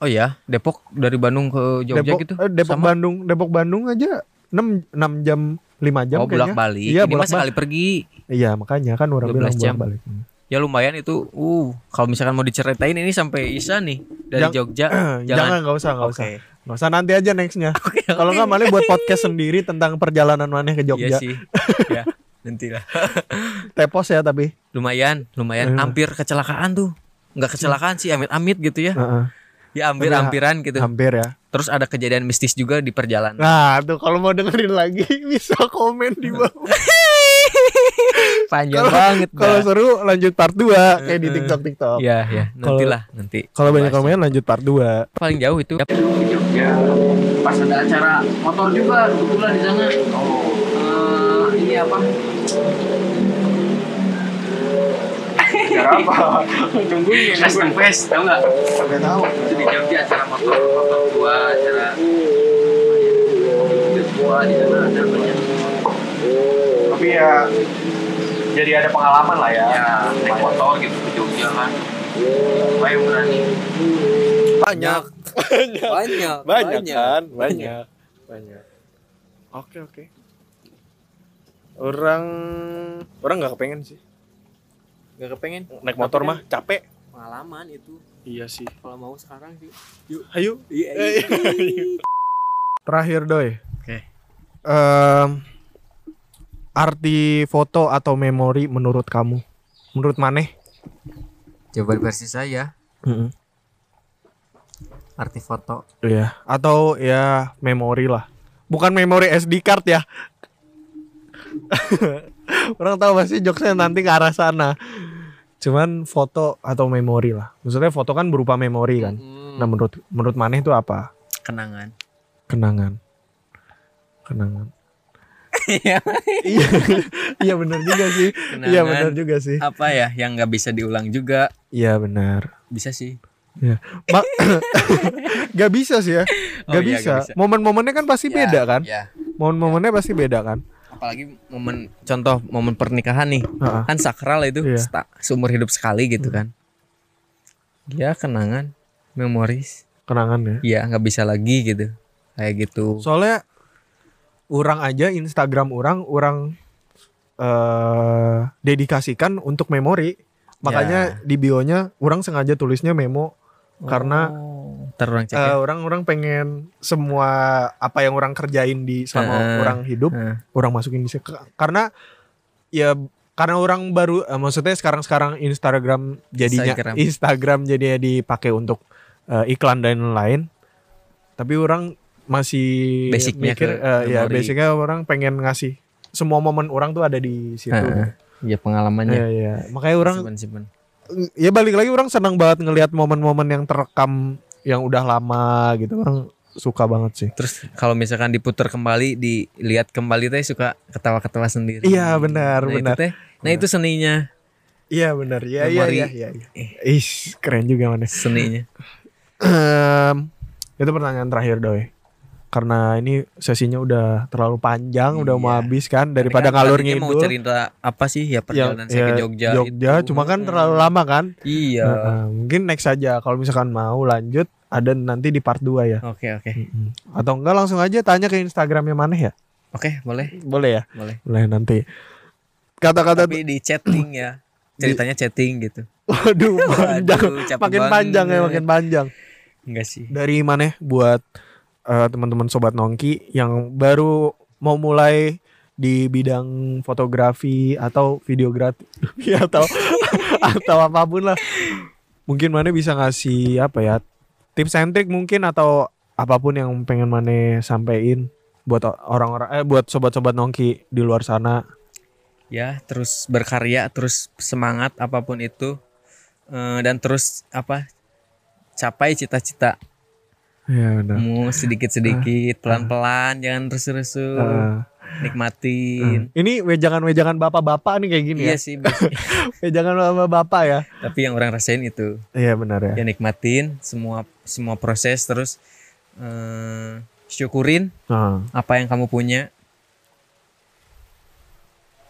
Oh ya, Depok dari Bandung ke Jogja Depok, gitu. eh, Depok Sama? Bandung, Depok Bandung aja 6 6 jam 5 jam oh, bolak balik. Iya, Ini mah bolak-balik. sekali pergi. Iya, makanya kan orang 12 bilang jam. bolak-balik. Ya lumayan itu. Uh, kalau misalkan mau diceritain ini sampai Isa nih dari Jang- Jogja. Jangan nggak usah, nggak Oke. usah. Nggak usah nanti aja nextnya. Oke, Kalau nggak malah buat podcast sendiri tentang perjalanan maneh ke Iya Jogja. sih. ya, nanti lah. Tepos ya tapi. Lumayan, lumayan. Iya. Hampir kecelakaan tuh. Nggak kecelakaan sih, amit-amit gitu ya. Heeh. Ya hampir-hampiran gitu. Hampir ya. Terus ada kejadian mistis juga di perjalanan. Nah, tuh kalau mau dengerin lagi bisa komen di bawah. Panjang Kalau- banget. Kalau seru lanjut part 2 kayak di. TikTok TikTok. Iya, ya. Nantilah, nanti. Kalau banyak komen lanjut part 2. paling jauh itu Jogja pas ada acara motor juga kebetulan di sana oh ini apa Cara apa? Tungguin. Custom Fest tau nggak Sampai tahu. itu di Jogja acara motor motor tua acara mobil tua di sana ada banyak Tapi ya jadi ada pengalaman lah ya. ya naik motor gitu ke Jogja kan lumayan berani Banyak. banyak Banyak kan? Banyak. Banyak. Oke, oke. Orang orang nggak kepengen sih. Gak kepengen Naik motor mah capek. pengalaman itu Iya sih. kalau mau sekarang sih Ayo. iya Terakhir doi. Oke. Em, arti foto atau memori menurut kamu? Menurut Maneh? coba versi saya arti foto Iya. Atau ya memori lah. Bukan memori SD card ya. Orang tahu pasti jokesnya nanti ke arah sana. Cuman foto atau memori lah. Maksudnya foto kan berupa memori kan. Hmm. Nah menurut menurut Maneh itu apa? kenangan Kenangan. Kenangan. Iya. iya, iya benar juga sih. Iya benar juga sih. apa ya yang nggak bisa diulang juga Iya benar. bisa sih Ya. Ma- gak bisa sih ya. Oh Gak iya, bisa. gak bisa. Momen-momennya kan pasti Ya, beda kan. ya Momen-momennya pasti beda kan. Apalagi momen contoh momen pernikahan nih Heeh. kan sakral itu Iya. sta- seumur hidup sekali gitu kan ya kenangan memoris Kenangan ya. ya nggak bisa lagi gitu kayak gitu Soalnya orang aja Instagram orang orang eh dedikasikan untuk memori. Makanya di bionya orang sengaja tulisnya memo karena oh, ntar orang cek eh, ya. orang-orang pengen semua apa yang orang kerjain di selama Heeh. orang hidup Heeh. orang masukin di situ. karena ya karena orang baru eh, maksudnya sekarang-sekarang Instagram jadinya Instagram. Instagram, jadinya dipakai untuk eh, iklan dan lain tapi orang masih Basicnya mikir ke eh, ya basicnya orang pengen ngasih semua momen orang tuh ada di situ Heeh. ya pengalamannya Iya, iya. makanya orang simpan simpan ya balik lagi orang senang banget ngelihat momen-momen yang terekam yang udah lama gitu orang suka banget sih. Terus kalau misalkan diputar kembali dilihat kembali teh suka ketawa-ketawa sendiri. Iya, benar, nah, benar. itu teh nah itu seninya. Iya benar. Iya iya iya iya iya. Ih, keren juga mana seninya. Em, itu pertanyaan terakhir doi karena ini sesinya udah terlalu panjang udah mau Iya. habis kan daripada kan ngalur tadinya mau ngidul. cerita apa sih ya perjalanan saya ke Jogja Jogja itu. cuma kan terlalu lama kan? Iya. Nah, mungkin next aja kalau misalkan mau lanjut ada nanti di part 2 ya. Oke oke. Mm-mm. atau enggak langsung aja tanya ke Instagramnya mana ya? Oke boleh. Boleh ya? Boleh. Boleh nanti. Kata-kata tapi di chatting ya ceritanya chatting gitu. Waduh panjang. Waduh, makin panjang ya makin panjang. Enggak sih. Dari mana buat eh, teman-teman sobat nongki yang baru mau mulai di bidang fotografi atau videografi atau atau apa pun lah. Mungkin mana bisa ngasih apa ya tips and trick mungkin atau apa pun yang pengen mana sampein buat orang-orang eh buat sobat-sobat nongki di luar sana. Ya terus berkarya terus semangat apa pun itu Eh, dan terus apa capai cita-cita ya benar. Mau sedikit-sedikit pelan-pelan jangan resu-resu Eh, nikmatin. Ini wejangan-wejangan bapak-bapak nih kayak gini iya ya. sih basic. wejangan bapak-bapak ya. Tapi yang orang rasain itu. Iya benar ya. Ya nikmatin semua semua proses terus eh, syukurin Nah. apa yang kamu punya.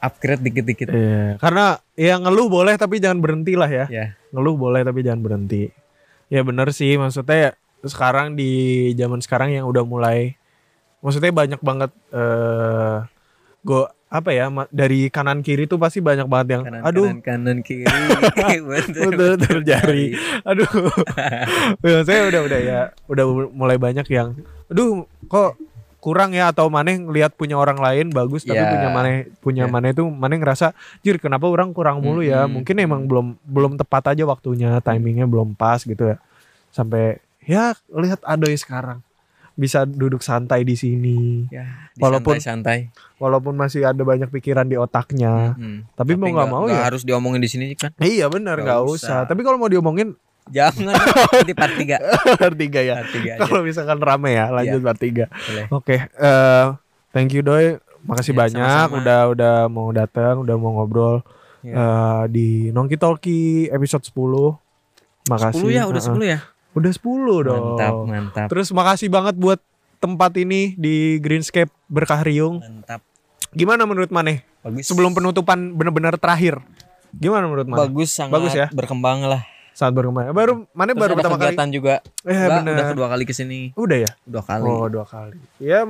Upgrade dikit-dikit. Iya, karena ya ngeluh boleh tapi jangan berhenti lah ya. ya Ngeluh boleh tapi jangan berhenti. Ya bener sih, maksudnya ya, sekarang di zaman sekarang yang udah mulai maksudnya banyak banget eh go apa ya dari kanan kiri tuh pasti banyak banget yang kanan aduh. kanan kanan kiri. Betul betul terjadi. Aduh. Ya, saya udah udah ya udah mulai banyak yang aduh kok kurang ya? Atau maneh ngelihat punya orang lain bagus tapi Ya. punya maneh punya Ya. maneh itu maneh ngerasa jir kenapa orang kurang mulu ya? Mm-mm. mungkin emang belum belum tepat aja waktunya timingnya belum pas gitu ya. Sampai ya lihat Adoy sekarang. Bisa duduk santai di sini. Ya Walaupun- santai walaupun masih ada banyak pikiran di otaknya. Tapi, mau nggak mau ya. harus diomongin di sini kan? Iya benar Nggak usah. usah. Tapi kalau mau diomongin jangan. Nanti part 3 part tiga ya. Part 3 aja. Kalau misalkan rame ya lanjut part tiga. Oke eh, thank you Doy. Makasih Ya, banyak. sama-sama. udah udah mau datang udah mau ngobrol Ya. eh, di Nongki Talki episode 10 makasih. 10 ya udah. 10 ya udah 10 dong. Mantap mantap. Terus makasih banget buat tempat ini di Greenscape Berkah Riung. Mantap. Gimana menurut Maneh? Bagus. Sebelum penutupan benar-benar terakhir. Gimana menurut Maneh? Bagus sangat Bagus ya? berkembang lah. Saat berkembang. Baru Maneh baru pertama kali. kegiatan juga. Eh bener. udah kedua kali ke sini. Udah ya? Dua kali. Oh dua kali. Ya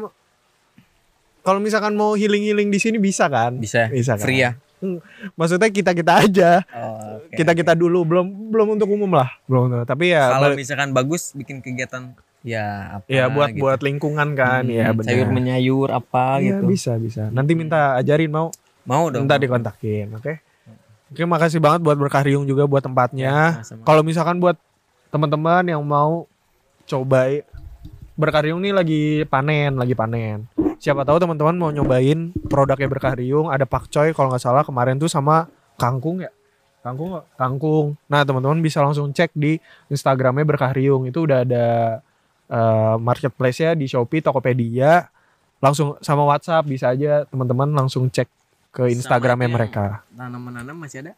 kalau misalkan mau healing healing di sini bisa kan? bisa. Bisa kan? free ya Maksudnya kita kita aja, oh, oke, kita kita dulu belum belum untuk umum lah, belum. Tapi ya kalau misalkan bagus bikin kegiatan ya apa ya buat gitu. buat lingkungan kan, Hmm, ya benar. sayur menyayur apa Iya, gitu bisa bisa. Nanti minta ajarin mau, mau dong minta dikontakin, oke? Oke, makasih banget buat Berkah Riung juga buat tempatnya. Ya. Kalau misalkan buat teman-teman yang mau coba Berkah Riung nih lagi panen, lagi panen. Siapa tahu teman-teman mau nyobain produknya Berkah Riung, ada pakcoy kalau nggak salah kemarin tuh sama kangkung ya. Kangkung? Kangkung. Nah, teman-teman bisa langsung cek di Instagramnya Berkah Riung. Itu udah ada eh, marketplace-nya di Shopee, Tokopedia. Langsung sama WhatsApp bisa aja teman-teman langsung cek ke Instagramnya yang mereka. tanaman-tanaman masih ada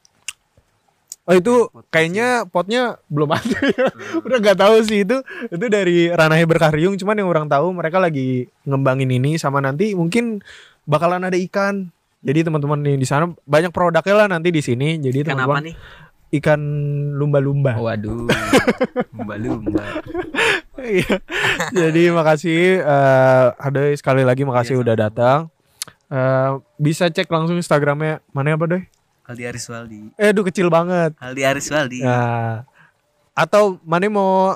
Oh itu kayaknya potnya belum ada ya. Udah nggak tahu sih itu. Itu dari ranahnya berkaryung. Cuman yang orang tahu mereka lagi ngembangin ini sama nanti mungkin bakalan ada ikan. Jadi teman-teman nih di sana banyak produknya lah nanti di sini. Jadi ikan apa nih ikan lumba-lumba. waduh lumba lumba Iya. Jadi makasih eh ada sekali lagi makasih Iya, udah datang. Eh bisa cek langsung Instagramnya mana apa deh? Aldi Ariswaldi Eh aduh kecil banget. Aldi Ariswaldi Nah, atau mana mau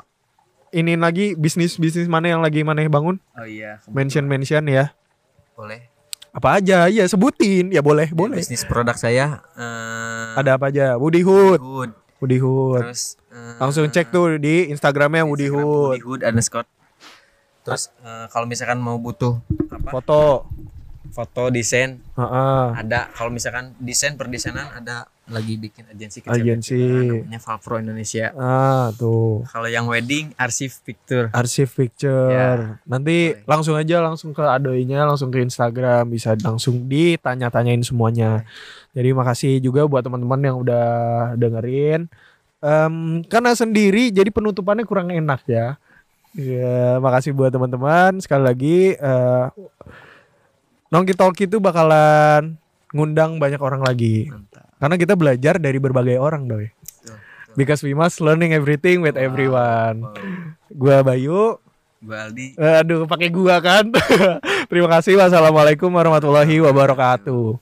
ini lagi bisnis bisnis mana yang lagi mana bangun? oh iya. Mention mention ya. boleh Apa aja? Ya sebutin. Ya boleh, boleh. bisnis produk saya eh, Ada apa aja? Woody Hood, Hood Woody Hood. terus eh, Langsung cek tuh di Instagramnya Woody Instagram Hood. Woody Hood underscore terus eh, kalau misalkan mau butuh apa Foto. Foto desain Heeh. ada kalau misalkan desain per desainan ada lagi bikin agensi kecil Agensi. namanya Valpro Indonesia Ah, tuh. kalau yang wedding arsip picture Arsip picture. Ya, Nanti boleh. langsung aja langsung ke adoinya, langsung ke Instagram, bisa langsung ditanya-tanyain semuanya. Jadi makasih juga buat teman-teman yang udah dengerin. Em, karena sendiri jadi penutupannya kurang enak ya. Ya, makasih buat teman-teman. Sekali lagi eh Nongki Talki itu bakalan ngundang banyak orang lagi. mantap Karena kita belajar dari berbagai orang, doi. Because we must learning everything with everyone. Wow. Gua Bayu, Gua Aldi Aduh, pakai gua kan. Terima kasih. Wassalamualaikum warahmatullahi wabarakatuh.